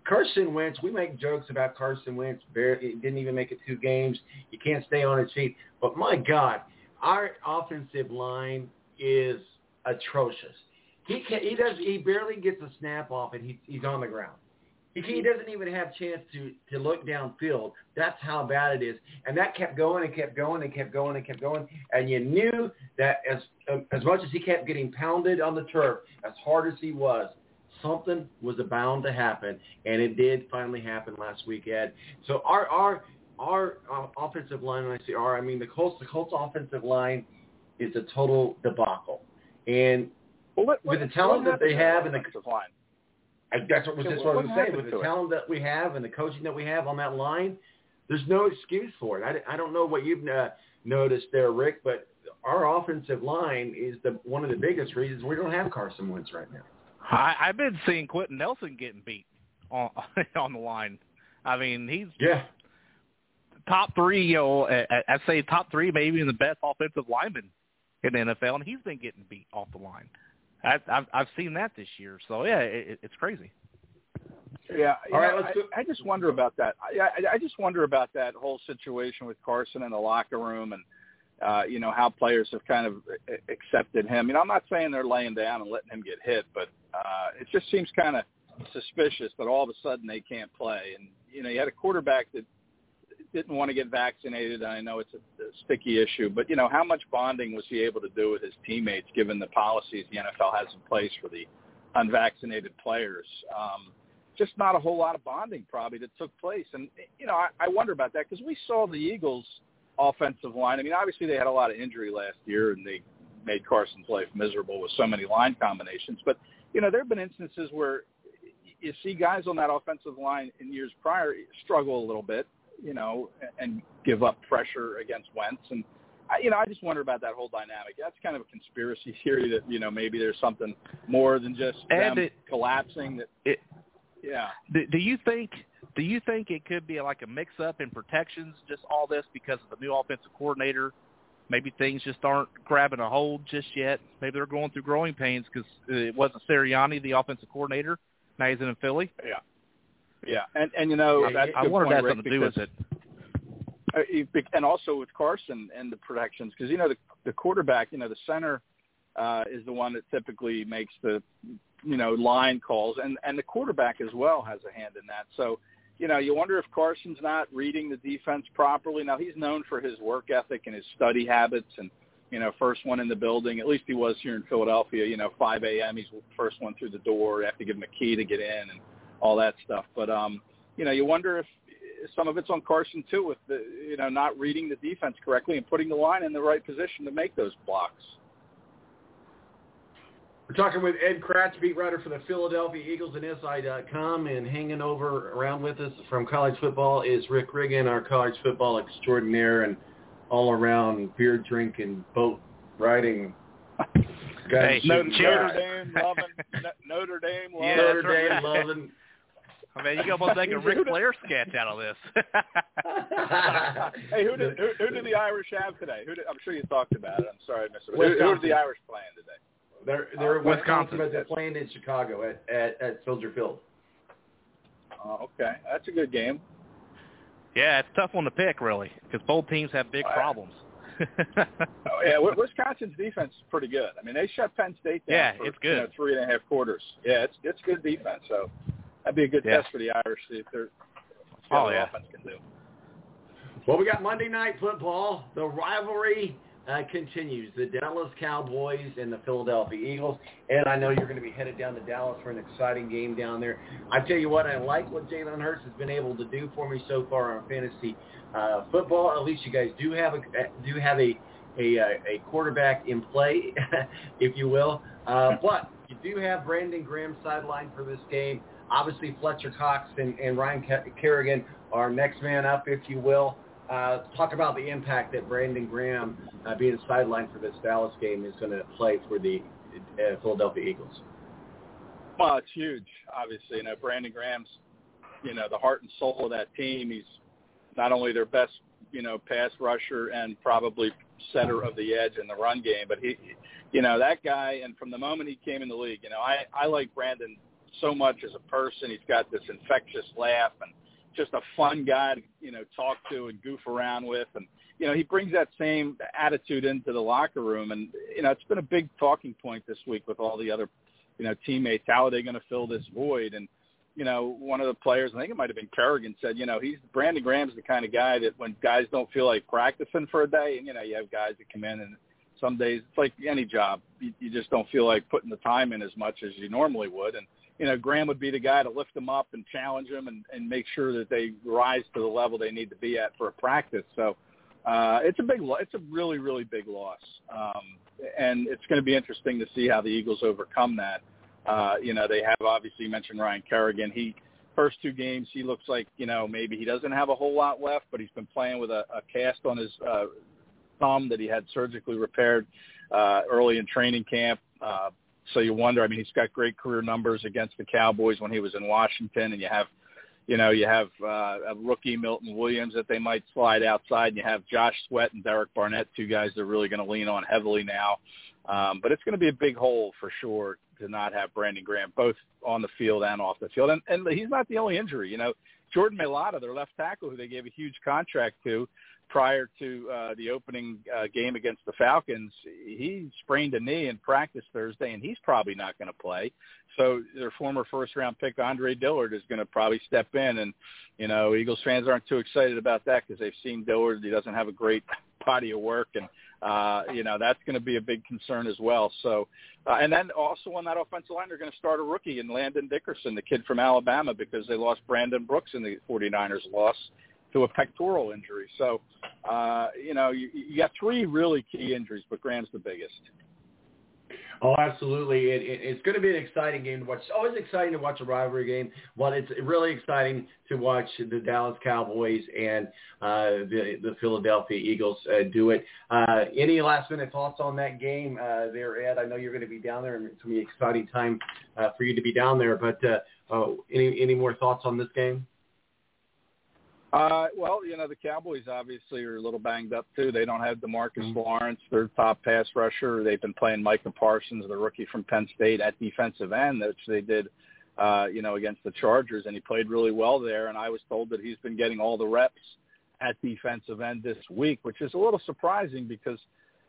Carson Wentz, we make jokes about Carson Wentz. Barely, didn't even make it two games. He can't stay on his feet. But my God, our offensive line is atrocious. He can, he does he barely gets a snap off and he, he's on the ground. He, doesn't even have a chance to to look downfield. That's how bad it is. And that kept going and kept going and kept going and kept going. And you knew that as as much as he kept getting pounded on the turf, as hard as he was, something was bound to happen, and it did finally happen last week, Ed. So our our our uh, offensive line, when I say our, I mean the Colts. The Colts offensive line is a total debacle, and Well, what, with the talent that they have and the offensive line? I, that's what was Yeah, just what- what I was what saying. happened With to the it? talent that we have and the coaching that we have on that line, there's no excuse for it. I, I don't know what you've uh, noticed there, Rick, but our offensive line is the one of the biggest reasons we don't have Carson Wentz right now. I, I've been seeing Quenton Nelson getting beat on on the line. I mean, he's Yeah. top three. You know, I- I- I'd say top three, maybe in the best offensive lineman in the NFL, and he's been getting beat off the line. I, I've I've seen that this year. So yeah, it, it's crazy. Yeah. All right, know, let's I, I just wonder about that. I, I, I just wonder about that whole situation with Carson in the locker room and, uh, you know, how players have kind of accepted him. You know, I'm not saying they're laying down and letting him get hit, but uh, it just seems kind of suspicious that all of a sudden they can't play. And, you know, you had a quarterback that didn't want to get vaccinated. I know it's a, a sticky issue, but, you know, how much bonding was he able to do with his teammates given the policies the NFL has in place for the unvaccinated players? Um, just not a whole lot of bonding probably that took place. And, you know, I, I wonder about that because we saw the Eagles offensive line. I mean, obviously they had a lot of injury last year, and they made Carson's life miserable with so many line combinations. But you know, there have been instances where you see guys on that offensive line in years prior struggle a little bit, you know, and give up pressure against Wentz. And I, you know, I just wonder about that whole dynamic. That's kind of a conspiracy theory that you know maybe there's something more than just And them it- collapsing. That It, yeah. do, do you think do you think it could be like a mix up in protections just all this because of the new offensive coordinator maybe things just aren't grabbing a hold just yet maybe they're going through growing pains because uh, it wasn't Sirianni the offensive coordinator now he's in Philly Yeah. Yeah, and and you know I- that's a I good wonder if point, that's Rick, something to do with it Uh, you- bec- and also with Carson and the protections, because you know the the quarterback, you know the center uh, is the one that typically makes the you know line calls, and and the quarterback as well has a hand in that. So you know you wonder if Carson's not reading the defense properly. Now he's known for his work ethic and his study habits, and you know first one in the building. At least he was here in Philadelphia. You know 5 a.m. He's the first one through the door. You have to give him a key to get in and all that stuff. But um, you know you wonder if some of it's on Carson too, with the you know not reading the defense correctly and putting the line in the right position to make those blocks. We're talking with Ed Kracz, beat writer for the Philadelphia Eagles and SI.com, and hanging over around with us from college football is Rick Riggin, our college football extraordinaire and all-around beer drinking, boat riding. Hey, gun shooting Notre guy. Dame loving, Notre Dame loving. Yeah, Notre. Dame loving. I mean you can almost make a Ric Flair sketch out of this hey, who did who, who did the Irish have today? Who did, I'm sure you talked about it. I'm sorry I missed it. Who, who did the Irish playing today? They're they're Uh, Wisconsin, Wisconsin. but they're playing in Chicago at at, at Soldier Field. Oh, okay, that's a good game. yeah it's a tough one to pick really because both teams have big Wow. problems Oh, yeah, Wisconsin's defense is pretty good. I mean, they shut Penn State down Yeah, for it's You know, three and a half quarters. Yeah, it's it's good defense. So that'd be a good Yeah. test for the Irish see if they're see Oh, their yeah. offense can do. Well, we got Monday Night Football. The rivalry uh, continues. The Dallas Cowboys and the Philadelphia Eagles. And I know you're going to be headed down to Dallas for an exciting game down there. I tell you what, I like what Jalen Hurts has been able to do for me so far on fantasy uh, football. At least you guys do have a do have a a, uh, a quarterback in play, if you will. Uh, but you do have Brandon Graham sidelined for this game. Obviously, Fletcher Cox and, and Ryan Kerrigan are next man up, if you will. Uh, talk about the impact that Brandon Graham uh, being sidelined for this Dallas game is going to play for the uh, Philadelphia Eagles. Well, it's huge. Obviously, you know Brandon Graham's, you know, the heart and soul of that team. He's not only their best, you know, pass rusher and probably setter of the edge in the run game, but he, you know, that guy. And from the moment he came in the league, you know, I I like Brandon so much as a person. He's got this infectious laugh and just a fun guy to you know talk to and goof around with. And you know he brings that same attitude into the locker room. And you know it's been a big talking point this week with all the other you know teammates. How are they going to fill this void? And you know one of the players I think it might have been Kerrigan said you know he's Brandon Graham's the kind of guy that when guys don't feel like practicing for a day and you know you have guys that come in and some days it's like any job you, you just don't feel like putting the time in as much as you normally would. And you know, Graham would be the guy to lift them up and challenge them and, and make sure that they rise to the level they need to be at for a practice. So uh, it's a big, lo- it's a really, really big loss. Um, and it's going to be interesting to see how the Eagles overcome that. Uh, you know, they have obviously mentioned Ryan Kerrigan. He first two games, he looks like you know maybe he doesn't have a whole lot left, but he's been playing with a, a cast on his uh, thumb that he had surgically repaired uh, early in training camp. Uh, so you wonder. I mean, he's got great career numbers against the Cowboys when he was in Washington, and you have, you know, you have uh, a rookie Milton Williams that they might slide outside, and you have Josh Sweat and Derek Barnett, two guys they're really going to lean on heavily now. Um, but it's going to be a big hole for sure to not have Brandon Graham both on the field and off the field. And, and he's not the only injury. You know, Jordan Mailata, their left tackle, who they gave a huge contract to prior to uh, the opening uh, game against the Falcons, he sprained a knee in practice Thursday, and he's probably not going to play. So their former first-round pick Andre Dillard is going to probably step in, and you know Eagles fans aren't too excited about that because they've seen Dillard; he doesn't have a great body of work, and uh, you know that's going to be a big concern as well. So, uh, and then also on that offensive line, they're going to start a rookie in Landon Dickerson, the kid from Alabama, because they lost Brandon Brooks in the 49ers loss to a pectoral injury. So, uh, you know, you, you got three really key injuries, but Graham's the biggest. Oh, absolutely. It, it, it's going to be an exciting game to watch. It's always exciting to watch a rivalry game, but it's really exciting to watch the Dallas Cowboys and uh, the, the Philadelphia Eagles uh, do it. Uh, any last-minute thoughts on that game uh, there, Ed? I know you're going to be down there, and it's going to be an exciting time uh, for you to be down there, but uh, uh, any, any more thoughts on this game? Uh, well, you know, the Cowboys obviously are a little banged up too. They don't have Demarcus Mm-hmm. Lawrence, their top pass rusher. They've been playing Micah Parsons, the rookie from Penn State, at defensive end, which they did, uh, you know, against the Chargers, and he played really well there. And I was told that he's been getting all the reps at defensive end this week, which is a little surprising because,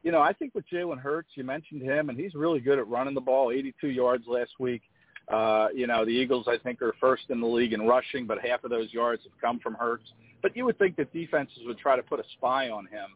you know, I think with Jalen Hurts, you mentioned him, and he's really good at running the ball, 82 yards last week. Uh, you know, the Eagles, I think, are first in the league in rushing, but half of those yards have come from Hurts. But you would think that defenses would try to put a spy on him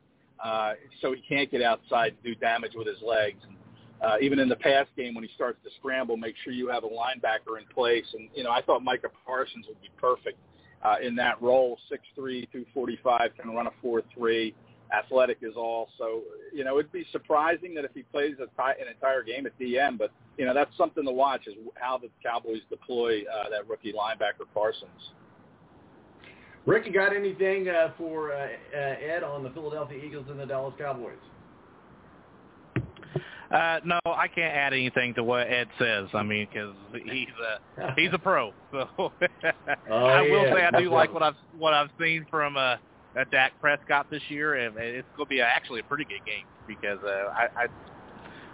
uh, so he can't get outside and do damage with his legs. And, uh, even in the pass game, when he starts to scramble, make sure you have a linebacker in place. And, you know, I thought Micah Parsons would be perfect uh, in that role, 6'3", 245, can run a 4'3", athletic is all. So, you know, it'd be surprising that if he plays a ti- an entire game at DM, but, you know, that's something to watch is how the Cowboys deploy uh, that rookie linebacker Parsons. Rick, you got anything uh, for uh, uh, Ed on the Philadelphia Eagles and the Dallas Cowboys? Uh, no, I can't add anything to what Ed says. I mean, because he's a he's a pro. So Oh, I will yeah. say I do like what I've what I've seen from uh, uh Dak Prescott this year, and it's going to be a, actually a pretty good game because uh, I, I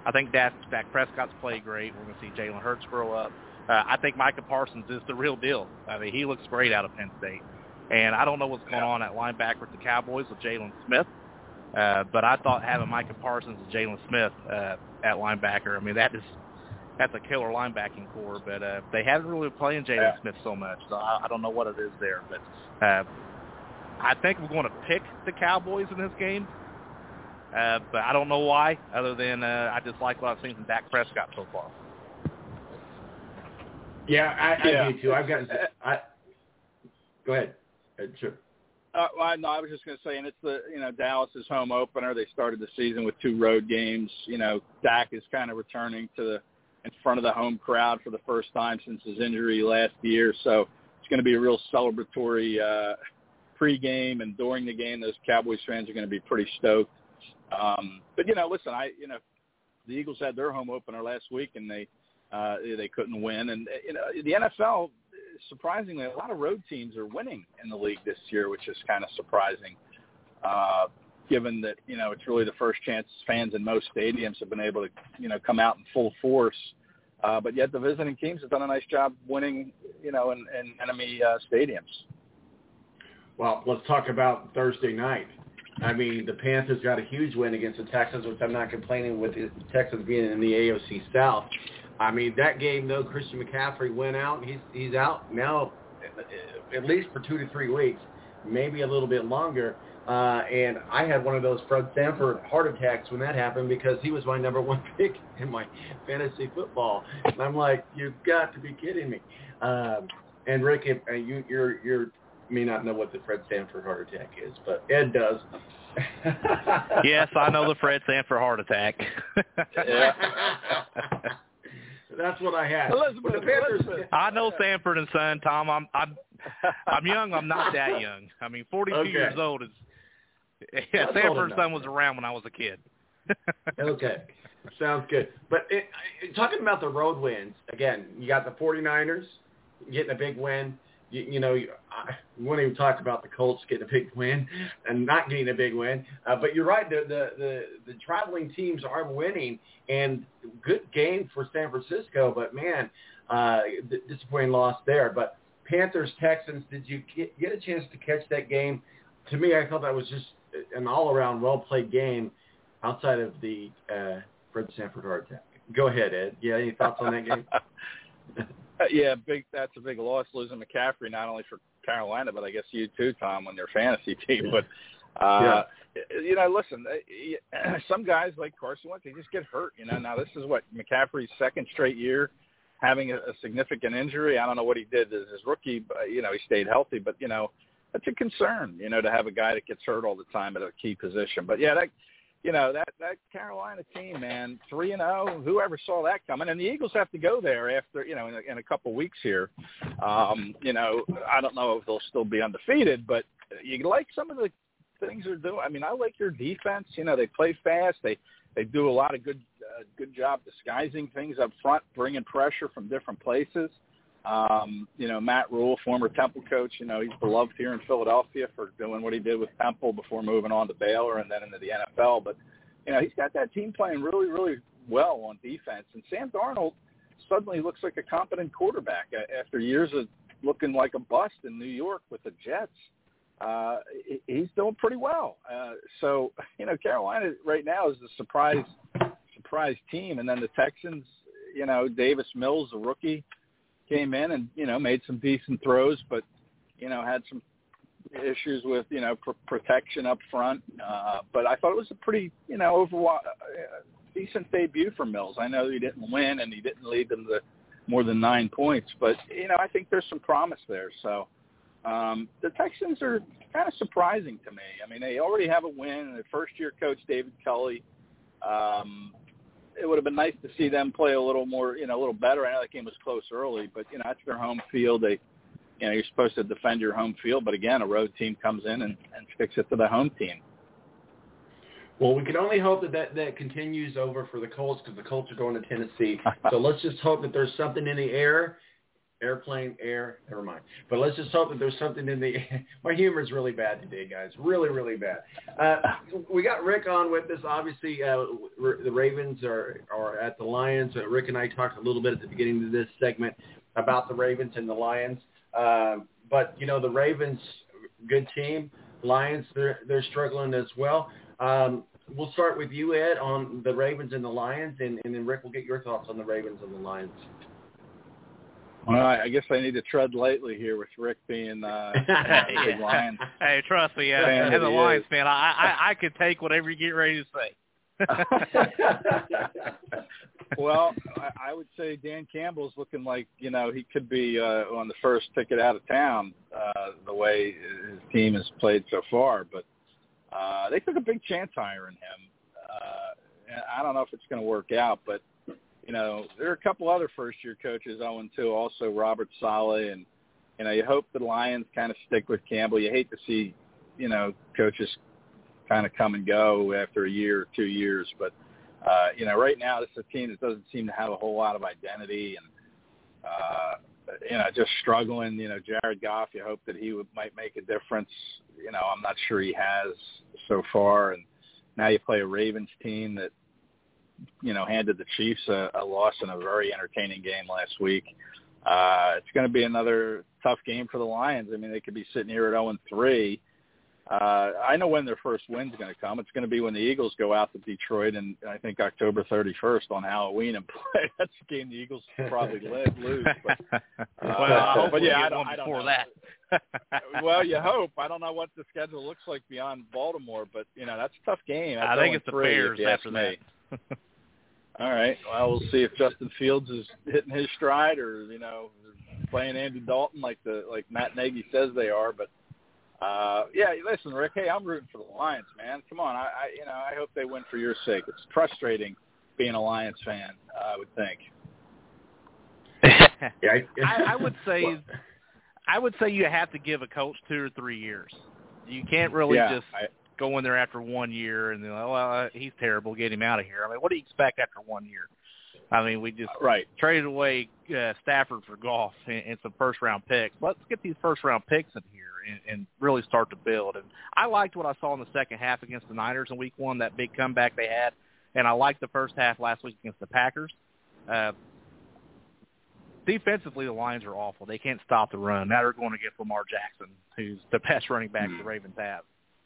I think Dak Dak Prescott's played great. We're going to see Jalen Hurts grow up. Uh, I think Micah Parsons is the real deal. I mean, he looks great out of Penn State, and I don't know what's going on at linebacker with the Cowboys with Jaylon Smith. Uh, but I thought having Micah Parsons and Jaylon Smith uh, at linebacker, I mean that is that's a killer linebacking core. But uh, they haven't really been playing Jaylon Yeah. Smith so much, so I, I don't know what it is there. But uh, I think we're going to pick the Cowboys in this game. Uh, but I don't know why, other than uh, I just like what I've seen from Dak Prescott so far. Yeah, I, I Yeah. do too. I've got. I go ahead. Uh, sure. Uh, well, no, I was just going to say, and it's the you know Dallas's home opener. They started the season with two road games. You know, Dak is kind of returning to the in front of the home crowd for the first time since his injury last year. So it's going to be a real celebratory uh, pregame and during the game. Those Cowboys fans are going to be pretty stoked. Um, but you know, listen, I you know the Eagles had their home opener last week and they uh, they couldn't win. And you know the NFL, surprisingly, a lot of road teams are winning in the league this year, which is kind of surprising. Uh, given that you know it's really the first chance fans in most stadiums have been able to you know come out in full force. Uh, but yet the visiting teams have done a nice job winning, you know, in, in enemy uh, stadiums. Well, let's talk about Thursday night. I mean, the Panthers got a huge win against the Texans, which I'm not complaining with the Texans being in the AFC South. I mean, that game though, Christian McCaffrey went out. He's he's out now, at least for two to three weeks, maybe a little bit longer. Uh, and I had one of those Fred Sanford heart attacks when that happened because he was my number one pick in my fantasy football. And I'm like, you've got to be kidding me. Um, and Rick, if, uh, you you're you're may not know what the Fred Sanford heart attack is, but Ed does. yes, I know the Fred Sanford heart attack. That's what I had. Elizabeth, But the Panthers, Elizabeth. I know Sanford and Son, Tom. I'm I'm I'm young. I'm not that young. I mean, 42 Okay. years old is. Yeah, That's Sanford and. Son was around when I was a kid. okay, sounds good. But it, it, talking about the road wins, again, you got the 49ers getting a big win. You, you know, I we won't even talk about the Colts getting a big win and not getting a big win. Uh, but you're right, the, the, the, the traveling teams are winning, and good game for San Francisco, but man, uh, d- disappointing loss there. But Panthers, Texans, did you get, get a chance to catch that game? To me, I thought that was just an all-around well-played game outside of the uh, Fred Sanford heart attack. Go ahead, Ed. Yeah, any thoughts on that game? Uh, yeah, big. That's a big loss losing McCaffrey, not only for Carolina, but I guess you too, Tom, on your fantasy team. But uh, you know, listen, uh, some guys like Carson Wentz, they just get hurt. You know, now this is what McCaffrey's second straight year having a, a significant injury. I don't know what he did as his rookie. But, you know, he stayed healthy, but you know, that's a concern, you know, to have a guy that gets hurt all the time at a key position. But yeah, that you know that that Carolina team, man, three and zero. Whoever saw that coming? And the Eagles have to go there after you know in a, in a couple of weeks here. Um, you know, I don't know if they'll still be undefeated, but you like some of the things they're doing. I mean, I like their defense. You know, they play fast. They they do a lot of good uh, good job disguising things up front, bringing pressure from different places. Um, you know, Matt Rhule, former Temple coach, you know, he's beloved here in Philadelphia for doing what he did with Temple before moving on to Baylor and then into the NFL. But, you know, he's got that team playing really, really well on defense. And Sam Darnold suddenly looks like a competent quarterback after years of looking like a bust in New York with the Jets. Uh, he's doing pretty well. Uh, so, you know, Carolina right now is the surprise, surprise team. And then the Texans, you know, Davis Mills, a rookie, came in and you know made some decent throws, but you know had some issues with you know pr- protection up front. Uh, but I thought it was a pretty you know overall uh, decent debut for Mills. I know he didn't win and he didn't lead them to more than nine points, but you know I think there's some promise there. So um, the Texans are kind of surprising to me. I mean they already have a win. The first year coach David Culley. Um, it would have been nice to see them play a little more, you know, a little better. I know that game was close early, but you know, that's their home field. They, you know, you're supposed to defend your home field, but again, a road team comes in and, and sticks it to the home team. Well, we can only hope that that, that continues over for the Colts because the Colts are going to Tennessee. so let's just hope that there's something in the air airplane, air, never mind. But let's just hope that there's something in the. My humor is really bad today, guys. Really, really bad. Uh, we got Rick on with us. Obviously, uh, the Ravens are are at the Lions. Uh, Rick and I talked a little bit at the beginning of this segment about the Ravens and the Lions. Uh, but you know, the Ravens, good team. Lions, they're they're struggling as well. Um, we'll start with you, Ed, on the Ravens and the Lions, and, and then Rick will get your thoughts on the Ravens and the Lions. Well, I guess I need to tread lightly here with Rick being uh, a big Lions. Hey, trust me, uh, as a Lions fan, I, I I could take whatever you get ready to say. well, I, I would say Dan Campbell's looking like you know he could be uh, on the first ticket out of town uh, the way his team has played so far. But uh, they took a big chance hiring him. Uh, I don't know if it's going to work out, but you know, there are a couple other first-year coaches owing too, also Robert Saleh, and you know, you hope the Lions kind of stick with Campbell. You hate to see, you know, coaches kind of come and go after a year or two years, but uh, you know, right now this is a team that doesn't seem to have a whole lot of identity and uh, you know, just struggling. You know, Jared Goff, you hope that he would might make a difference. You know, I'm not sure he has so far, and now you play a Ravens team that you know, handed the Chiefs a, a loss in a very entertaining game last week. Uh, it's going to be another tough game for the Lions. I mean, they could be sitting here at 0 and 3. Uh, I know when their first win's going to come. It's going to be when the Eagles go out to Detroit, and I think October 31st on Halloween and play. That's the game the Eagles probably let lose. But, uh, well, but yeah, I don't, I don't before know. that. well, you hope. I don't know what the schedule looks like beyond Baltimore, but you know that's a tough game. That's I think it's the 3, if Bears after me. that. All right. Well, we'll see if Justin Fields is hitting his stride or you know playing Andy Dalton like the like Matt Nagy says they are. But uh, yeah, listen, Rick. Hey, I'm rooting for the Lions, man. Come on. I, I you know I hope they win for your sake. It's frustrating being a Lions fan. I would think. yeah, I, I, I would say, I would say you have to give a coach two or three years. You can't really yeah, just I, go in there after one year and then, oh, well, uh, he's terrible, get him out of here. I mean, what do you expect after one year? I mean, we just right. traded away uh, Stafford for Goff and, and some first round picks. Let's get these first round picks in here and, and really start to build. And I liked what I saw in the second half against the Niners in Week One, that big comeback they had, and I liked the first half last week against the Packers. Uh, defensively, the Lions are awful. They can't stop the run. Now they're going to get Lamar Jackson, who's the best running back the Ravens have.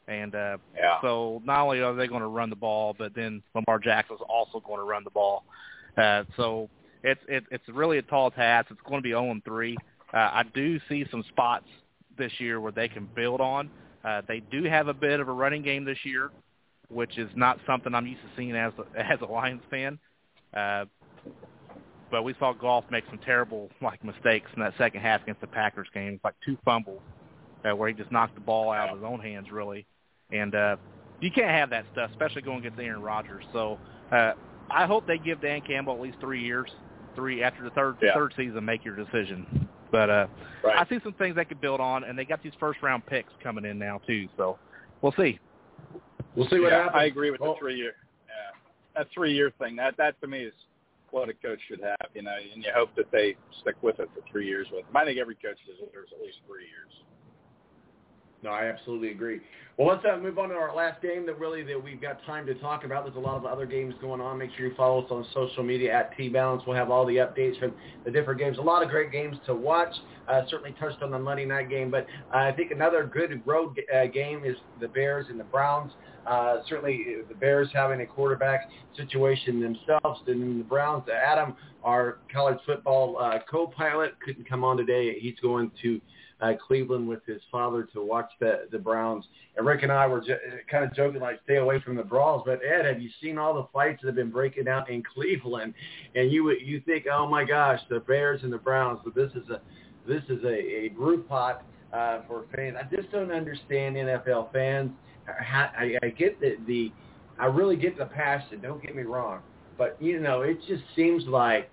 And uh, yeah. so not only are they going to run the ball, but then Lamar Jackson's also going to run the ball. Uh, so it's it, it's really a tall task. It's going to be 0 and 3. Uh, I do see some spots this year where they can build on. Uh, they do have a bit of a running game this year, which is not something I'm used to seeing as a, as a Lions fan. Uh, but we saw Goff make some terrible like mistakes in that second half against the Packers game, like two fumbles uh, where he just knocked the ball out of his own hands, really. And uh, you can't have that stuff, especially going against Aaron Rodgers. So uh, I hope they give Dan Campbell at least three years, three after the third Yeah. third season, make your decision. But uh, Right. I see some things they could build on, and they got these first round picks coming in now too. So we'll see. We'll see what yeah, happens. I agree with Oh, the three year. Yeah, that three year thing. That that to me is what a coach should have. You know, and you hope that they stick with it for three years with them. I think every coach deserves at least three years. No, I absolutely agree. Well, let's uh, move on to our last game that really that we've got time to talk about. There's a lot of other games going on. Make sure you follow us on social media at T-Balance. We'll have all the updates from the different games. A lot of great games to watch. Uh, certainly touched on the Monday night game, but uh, I think another good road uh, game is the Bears and the Browns. Uh, certainly uh, the Bears having a quarterback situation themselves, and then the Browns. Adam, our college football uh, co-pilot, couldn't come on today. He's going to uh, Cleveland with his father to watch the the Browns. And Rick and I were jo- kind of joking like, stay away from the brawls. But Ed, have you seen all the fights that have been breaking out in Cleveland? And you you think, oh my gosh, the Bears and the Browns. But this is a this is a, a brew pot uh, for fans. I just don't understand NFL fans. How, I, I get the the I really get the passion. Don't get me wrong, but you know it just seems like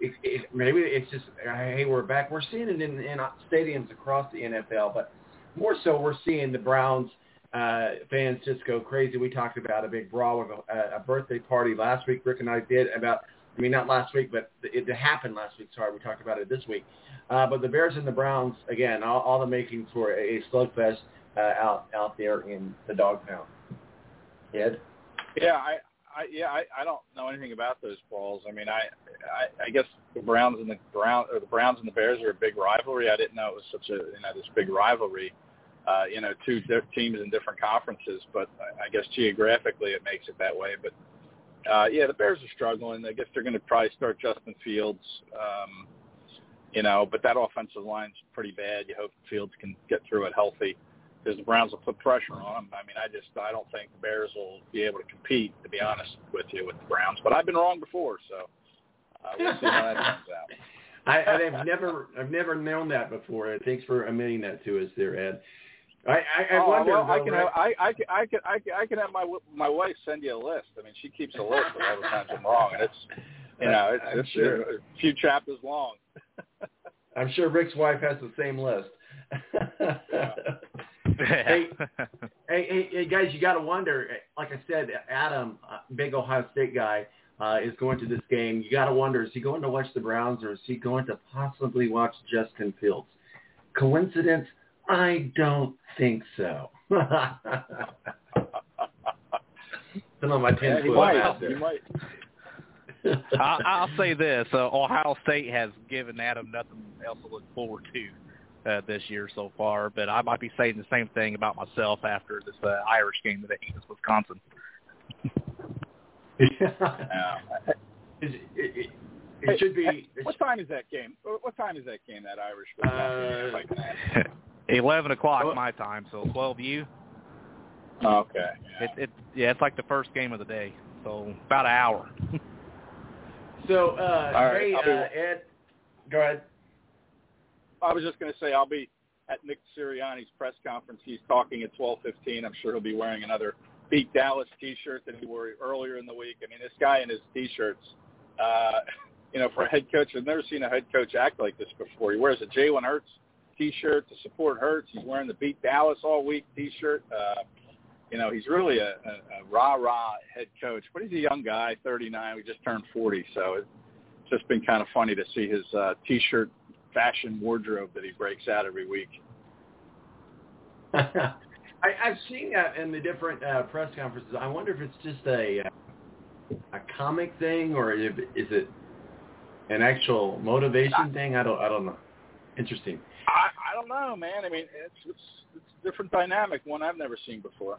it, it, maybe it's just hey we're back. We're seeing it in, in stadiums across the NFL, but more so we're seeing the Browns uh, fans just go crazy. We talked about a big brawl with a, a birthday party last week. Rick and I did about. I mean, not last week, but it, happened last week. Sorry, we talked about it this week. Uh, but the Bears and the Browns, again, all, all the making for a, a slugfest uh, out out there in the dog pound. Ed? Yeah, I, I yeah, I, I don't know anything about those balls. I mean, I, I, I guess the Browns and the Brown or the Browns and the Bears are a big rivalry. I didn't know it was such a you know this big rivalry. Uh, you know, two di- teams in different conferences, but I, I guess geographically it makes it that way. But uh, yeah, the Bears are struggling. I guess they're going to probably start Justin Fields. Um, you know, but that offensive line's pretty bad. You hope Fields can get through it healthy because the Browns will put pressure on them. I mean, I just I don't think the Bears will be able to compete, to be honest with you, with the Browns. But I've been wrong before, so uh, we'll see how that turns out. I, I've never I've never known that before. Thanks for admitting that to us there, Ed. I, I, I oh, wonder. well, I can Rick- have, I, I can I can I can I can have my my wife send you a list. I mean, she keeps a list of all the times I'm wrong, and it's you know it's, I'm it's sure. a few chapters long. I'm sure Rick's wife has the same list. Hey, hey, hey, hey, guys, you got to wonder. Like I said, Adam, uh, big Ohio State guy, uh, is going to this game. You got to wonder: is he going to watch the Browns, or is he going to possibly watch Justin Fields? Coincidence? I don't think so. Some of my Yeah, ten he foot might. out He there. might. I, I'll say this: uh, Ohio State has given Adam nothing else to look forward to uh, this year so far. But I might be saying the same thing about myself after this uh, Irish game today against Wisconsin. Yeah. It, it, it, should be. Hey, what time is that game? What time is that game? That Irish. Uh, I ask? Eleven o'clock Oh. my time, so twelve you. Okay. It, it yeah, it's like the first game of the day, so about an hour. So, uh, All right, hey, uh, Ed, go ahead. I was just going to say I'll be at Nick Sirianni's press conference. He's talking at 12:15. I'm sure he'll be wearing another Beat Dallas T-shirt that he wore earlier in the week. I mean, this guy in his T-shirts, uh, you know, for a head coach, I've never seen a head coach act like this before. He wears a Jalen Hurts T-shirt to support Hurts. He's wearing the Beat Dallas all week T-shirt. Uh, you know, he's really a, a, a rah-rah head coach, but he's a young guy, 39. We just turned 40, so it's just been kind of funny to see his uh, T-shirt fashion wardrobe that he breaks out every week. I, I've seen that in the different uh, press conferences. I wonder if it's just a uh, a comic thing or if, is it an actual motivation thing? I don't I don't know. Interesting. I, I don't know, man. I mean, it's it's it's a different dynamic, one I've never seen before.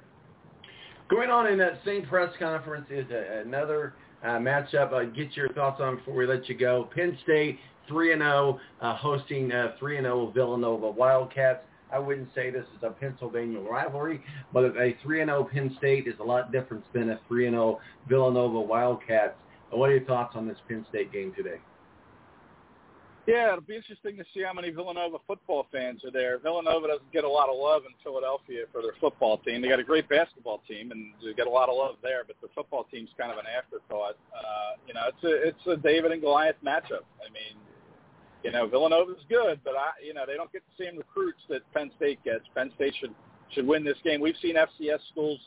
Going on in that same press conference is a, another uh, matchup. Uh, get your thoughts on before we let you go. Penn State three and zero uh, hosting three and zero Villanova Wildcats. I wouldn't say this is a Pennsylvania rivalry, but a three and zero Penn State is a lot different than a three and zero Villanova Wildcats. Uh, What are your thoughts on this Penn State game today? Yeah, it'll be interesting to see how many Villanova football fans are there. Villanova doesn't get a lot of love in Philadelphia for their football team. They got a great basketball team, and they get a lot of love there, but the football team's kind of an afterthought. Uh, you know, it's a it's a David and Goliath matchup. I mean, you know, Villanova's good, but I, you know, they don't get the same recruits that Penn State gets. Penn State should should win this game. We've seen FCS schools,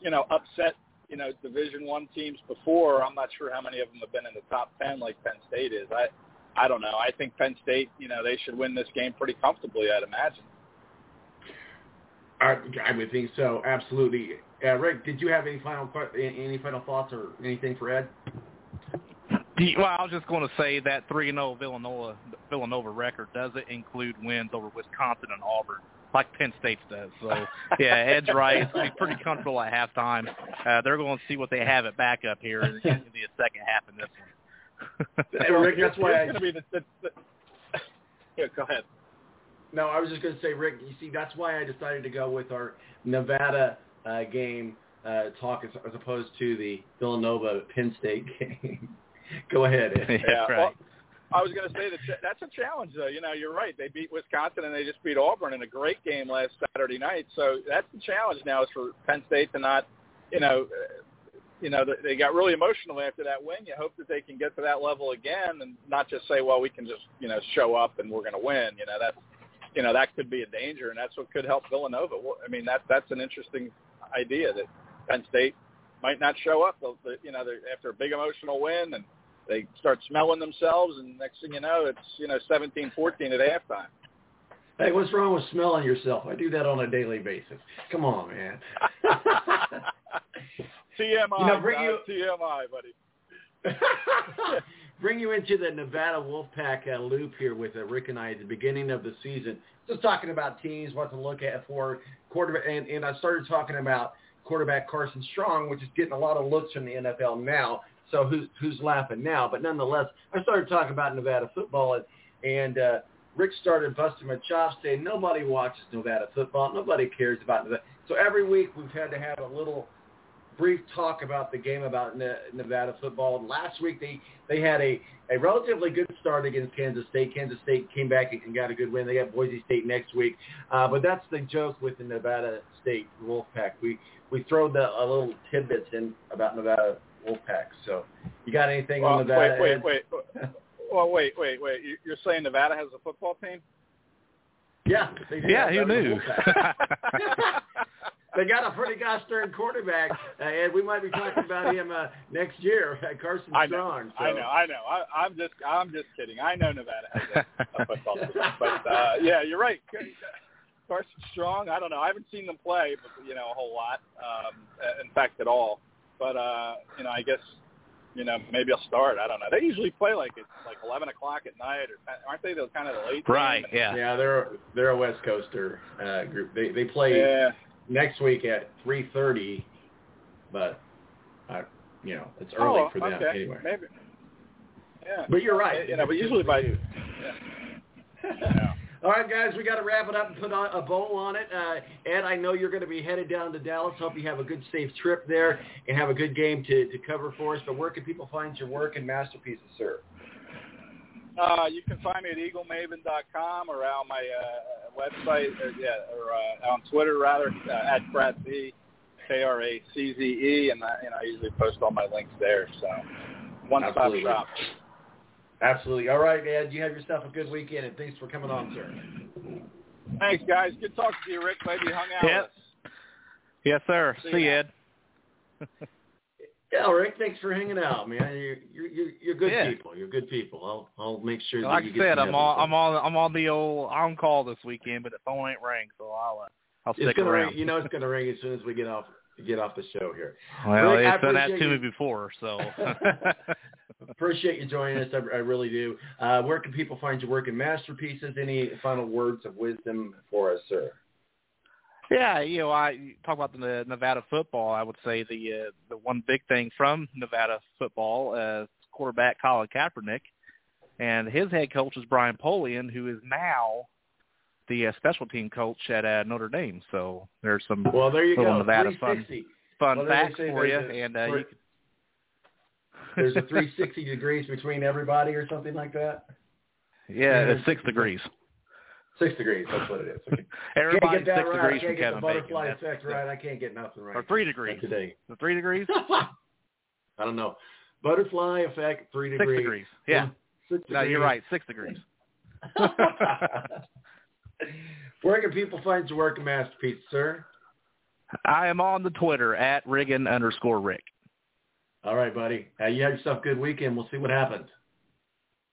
you know, upset you know Division One teams before. I'm not sure how many of them have been in the top ten like Penn State is. I I don't know. I think Penn State, you know, they should win this game pretty comfortably. I'd imagine. I, I would think so. Absolutely. Uh, Rick, did you have any final any final thoughts or anything for Ed? Well, I was just going to say that three and zero Villanova Villanova record doesn't include wins over Wisconsin and Auburn like Penn State does. So yeah, Ed's right. It's going to be pretty comfortable at halftime. Uh, they're going to see what they have at backup here in, in the second half in this one. Hey, Rick, that's why I, going to be the, the, the yeah. Go ahead. No, I was just going to say, Rick. You see, that's why I decided to go with our Nevada uh, game uh, talk as, as opposed to the Villanova Penn State game. go ahead. Ed. Yeah, right. well, I was going to say that that's a challenge, though. You know, you're right. They beat Wisconsin and they just beat Auburn in a great game last Saturday night. So that's the challenge now is for Penn State to not, you know, you know, they got really emotional after that win. You hope that they can get to that level again and not just say, well, we can just, you know, show up and we're going to win. You know, that's, you know, that could be a danger, and that's what could help Villanova. I mean, that that's an interesting idea that Penn State might not show up. You know, after a big emotional win and they start smelling themselves, and next thing you know, it's you know 17-14 at halftime. Hey, what's wrong with smelling yourself? I do that on a daily basis. Come on, man. TMI, You know, bring you- TMI, buddy. Bring you into the Nevada Wolfpack uh, loop here with uh, Rick and I at the beginning of the season. Just talking about teams, what to look at for quarterback, and, and I started talking about quarterback Carson Strong, which is getting a lot of looks from the NFL now. So who's who's laughing now? But nonetheless, I started talking about Nevada football, and, and uh, Rick started busting my chops, saying nobody watches Nevada football, nobody cares about Nevada. So every week we've had to have a little brief talk about the game about Ne- Nevada football. Last week they they had a a relatively good start against Kansas State. Kansas State came back and got a good win. They got Boise State next week. Uh, but that's the joke with the Nevada State Wolfpack. We we throw the a little tidbits in about Nevada Wolfpack. So you got anything Well, on Nevada? wait, wait, wait. Well, wait, wait, wait. You- You're saying Nevada has a football team? Yeah, they. Yeah, who That was a knew? Wolfpack. they got a pretty gosh darn quarterback, uh, and we might be talking about him uh, next year, uh, Carson I know, Strong. So. I know, I know. I, I'm just, I'm just kidding. I know Nevada has a, a football team, but uh, yeah, you're right. Carson Strong. I don't know. I haven't seen them play, but you know, a whole lot. Um, in fact, at all. But uh, you know, I guess you know maybe I'll start. I don't know. They usually play like it's like 11 o'clock at night, or aren't they the kind of the late? Right, Game? yeah. Yeah, they're they're a West Coaster uh, group. They they play Yeah. Next week at three thirty, but uh, you know it's early oh, for them okay. anyway. Maybe. Yeah. But you're right. You know, but usually by. Yeah. yeah. All right, guys, we got to wrap it up and put on a bow on it. Uh, Ed, I know you're going to be headed down to Dallas. Hope you have a good, safe trip there and have a good game to, to cover for us. But where can people find your work and masterpieces, sir? Uh, you can find me at eaglemaven.com or on my uh, website, or, yeah, or uh, on Twitter rather, uh, at Brad B, K R A C Z E, and I, you I usually post all my links there. So one stop Absolutely. shop. Absolutely. All right, Ed, you have yourself a good weekend, and thanks for coming on, sir. Thanks, guys. Good talking to you, Rick. Glad you hung out Yep. with us. Yes, sir. See See, ya. you, Ed. Yeah, Rick, thanks for hanging out, man. You're you're you're, good Yeah. people. You're good people. I'll I'll make sure that Like you I get said, I'm on. I'm on I'm on the old on call this weekend, but the phone ain't ring, so I'll uh, I'll It's stick gonna around. ring. You know, it's gonna ring as soon as we get off get off the show here. well, Rick, it's done that to you. me before, so. Appreciate you joining us. I, I really do. Uh, where can people find your work and masterpieces? Any final words of wisdom for us, sir? Yeah, you know, I talk about the Nevada football. I would say the uh, the one big thing from Nevada football uh, quarterback Colin Kaepernick, and his head coach is Brian Polian, who is now the uh, special team coach at uh, Notre Dame. So there's some Well, there you little go. Nevada fun 360. fun Well, facts for you, a- and uh, for- you can, There's a 360 degrees between everybody, or something like that. Yeah, it's six degrees. Six degrees. That's what it is. Okay. Everybody's can't get that six right. degrees I from Kevin the butterfly Bacon. Right. I can't get nothing right. Or three degrees. today. The three degrees? I don't know. Butterfly effect, three Six degrees. degrees. Yeah. Six No, you're right. Six degrees. Where can people find your work, Masterpiece, sir? I am on the Twitter at Riggin underscore Rick. All right, buddy. Uh, you have yourself a good weekend. We'll see what happens.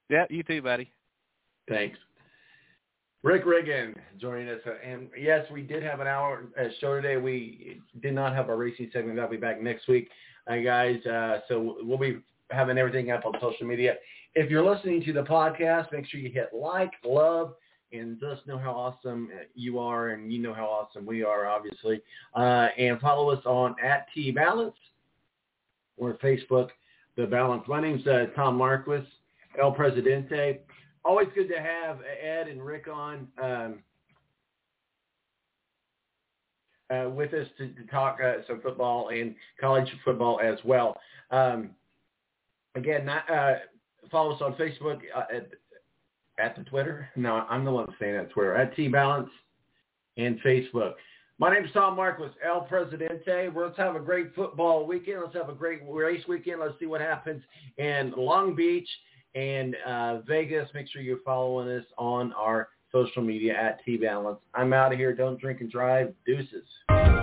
Yeah, you too, buddy. Thanks. Rick Riggin joining us. Uh, And yes, we did have an hour uh, show today. We did not have our racing segment. That'll be back next week, uh, guys. Uh, so we'll be having everything up on social media. If you're listening to the podcast, make sure you hit like, love, and let us know how awesome you are, and you know how awesome we are, obviously. Uh, and follow us on at T Balance or Facebook, The Balance. My name's Tom Marquis, El Presidente. Always good to have Ed and Rick on um, uh, with us to, to talk uh, some football and college football as well. Um, again, not, uh, follow us on Facebook uh, at, at the Twitter. No, I'm the one saying at Twitter at T Balance and Facebook. My name is Tom Marquis, El Presidente. Let's have a great football weekend. Let's have a great race weekend. Let's see what happens in Long Beach and uh, Vegas. Make sure you're following us on our social media at T Balance. I'm out of here. Don't drink and drive. Deuces.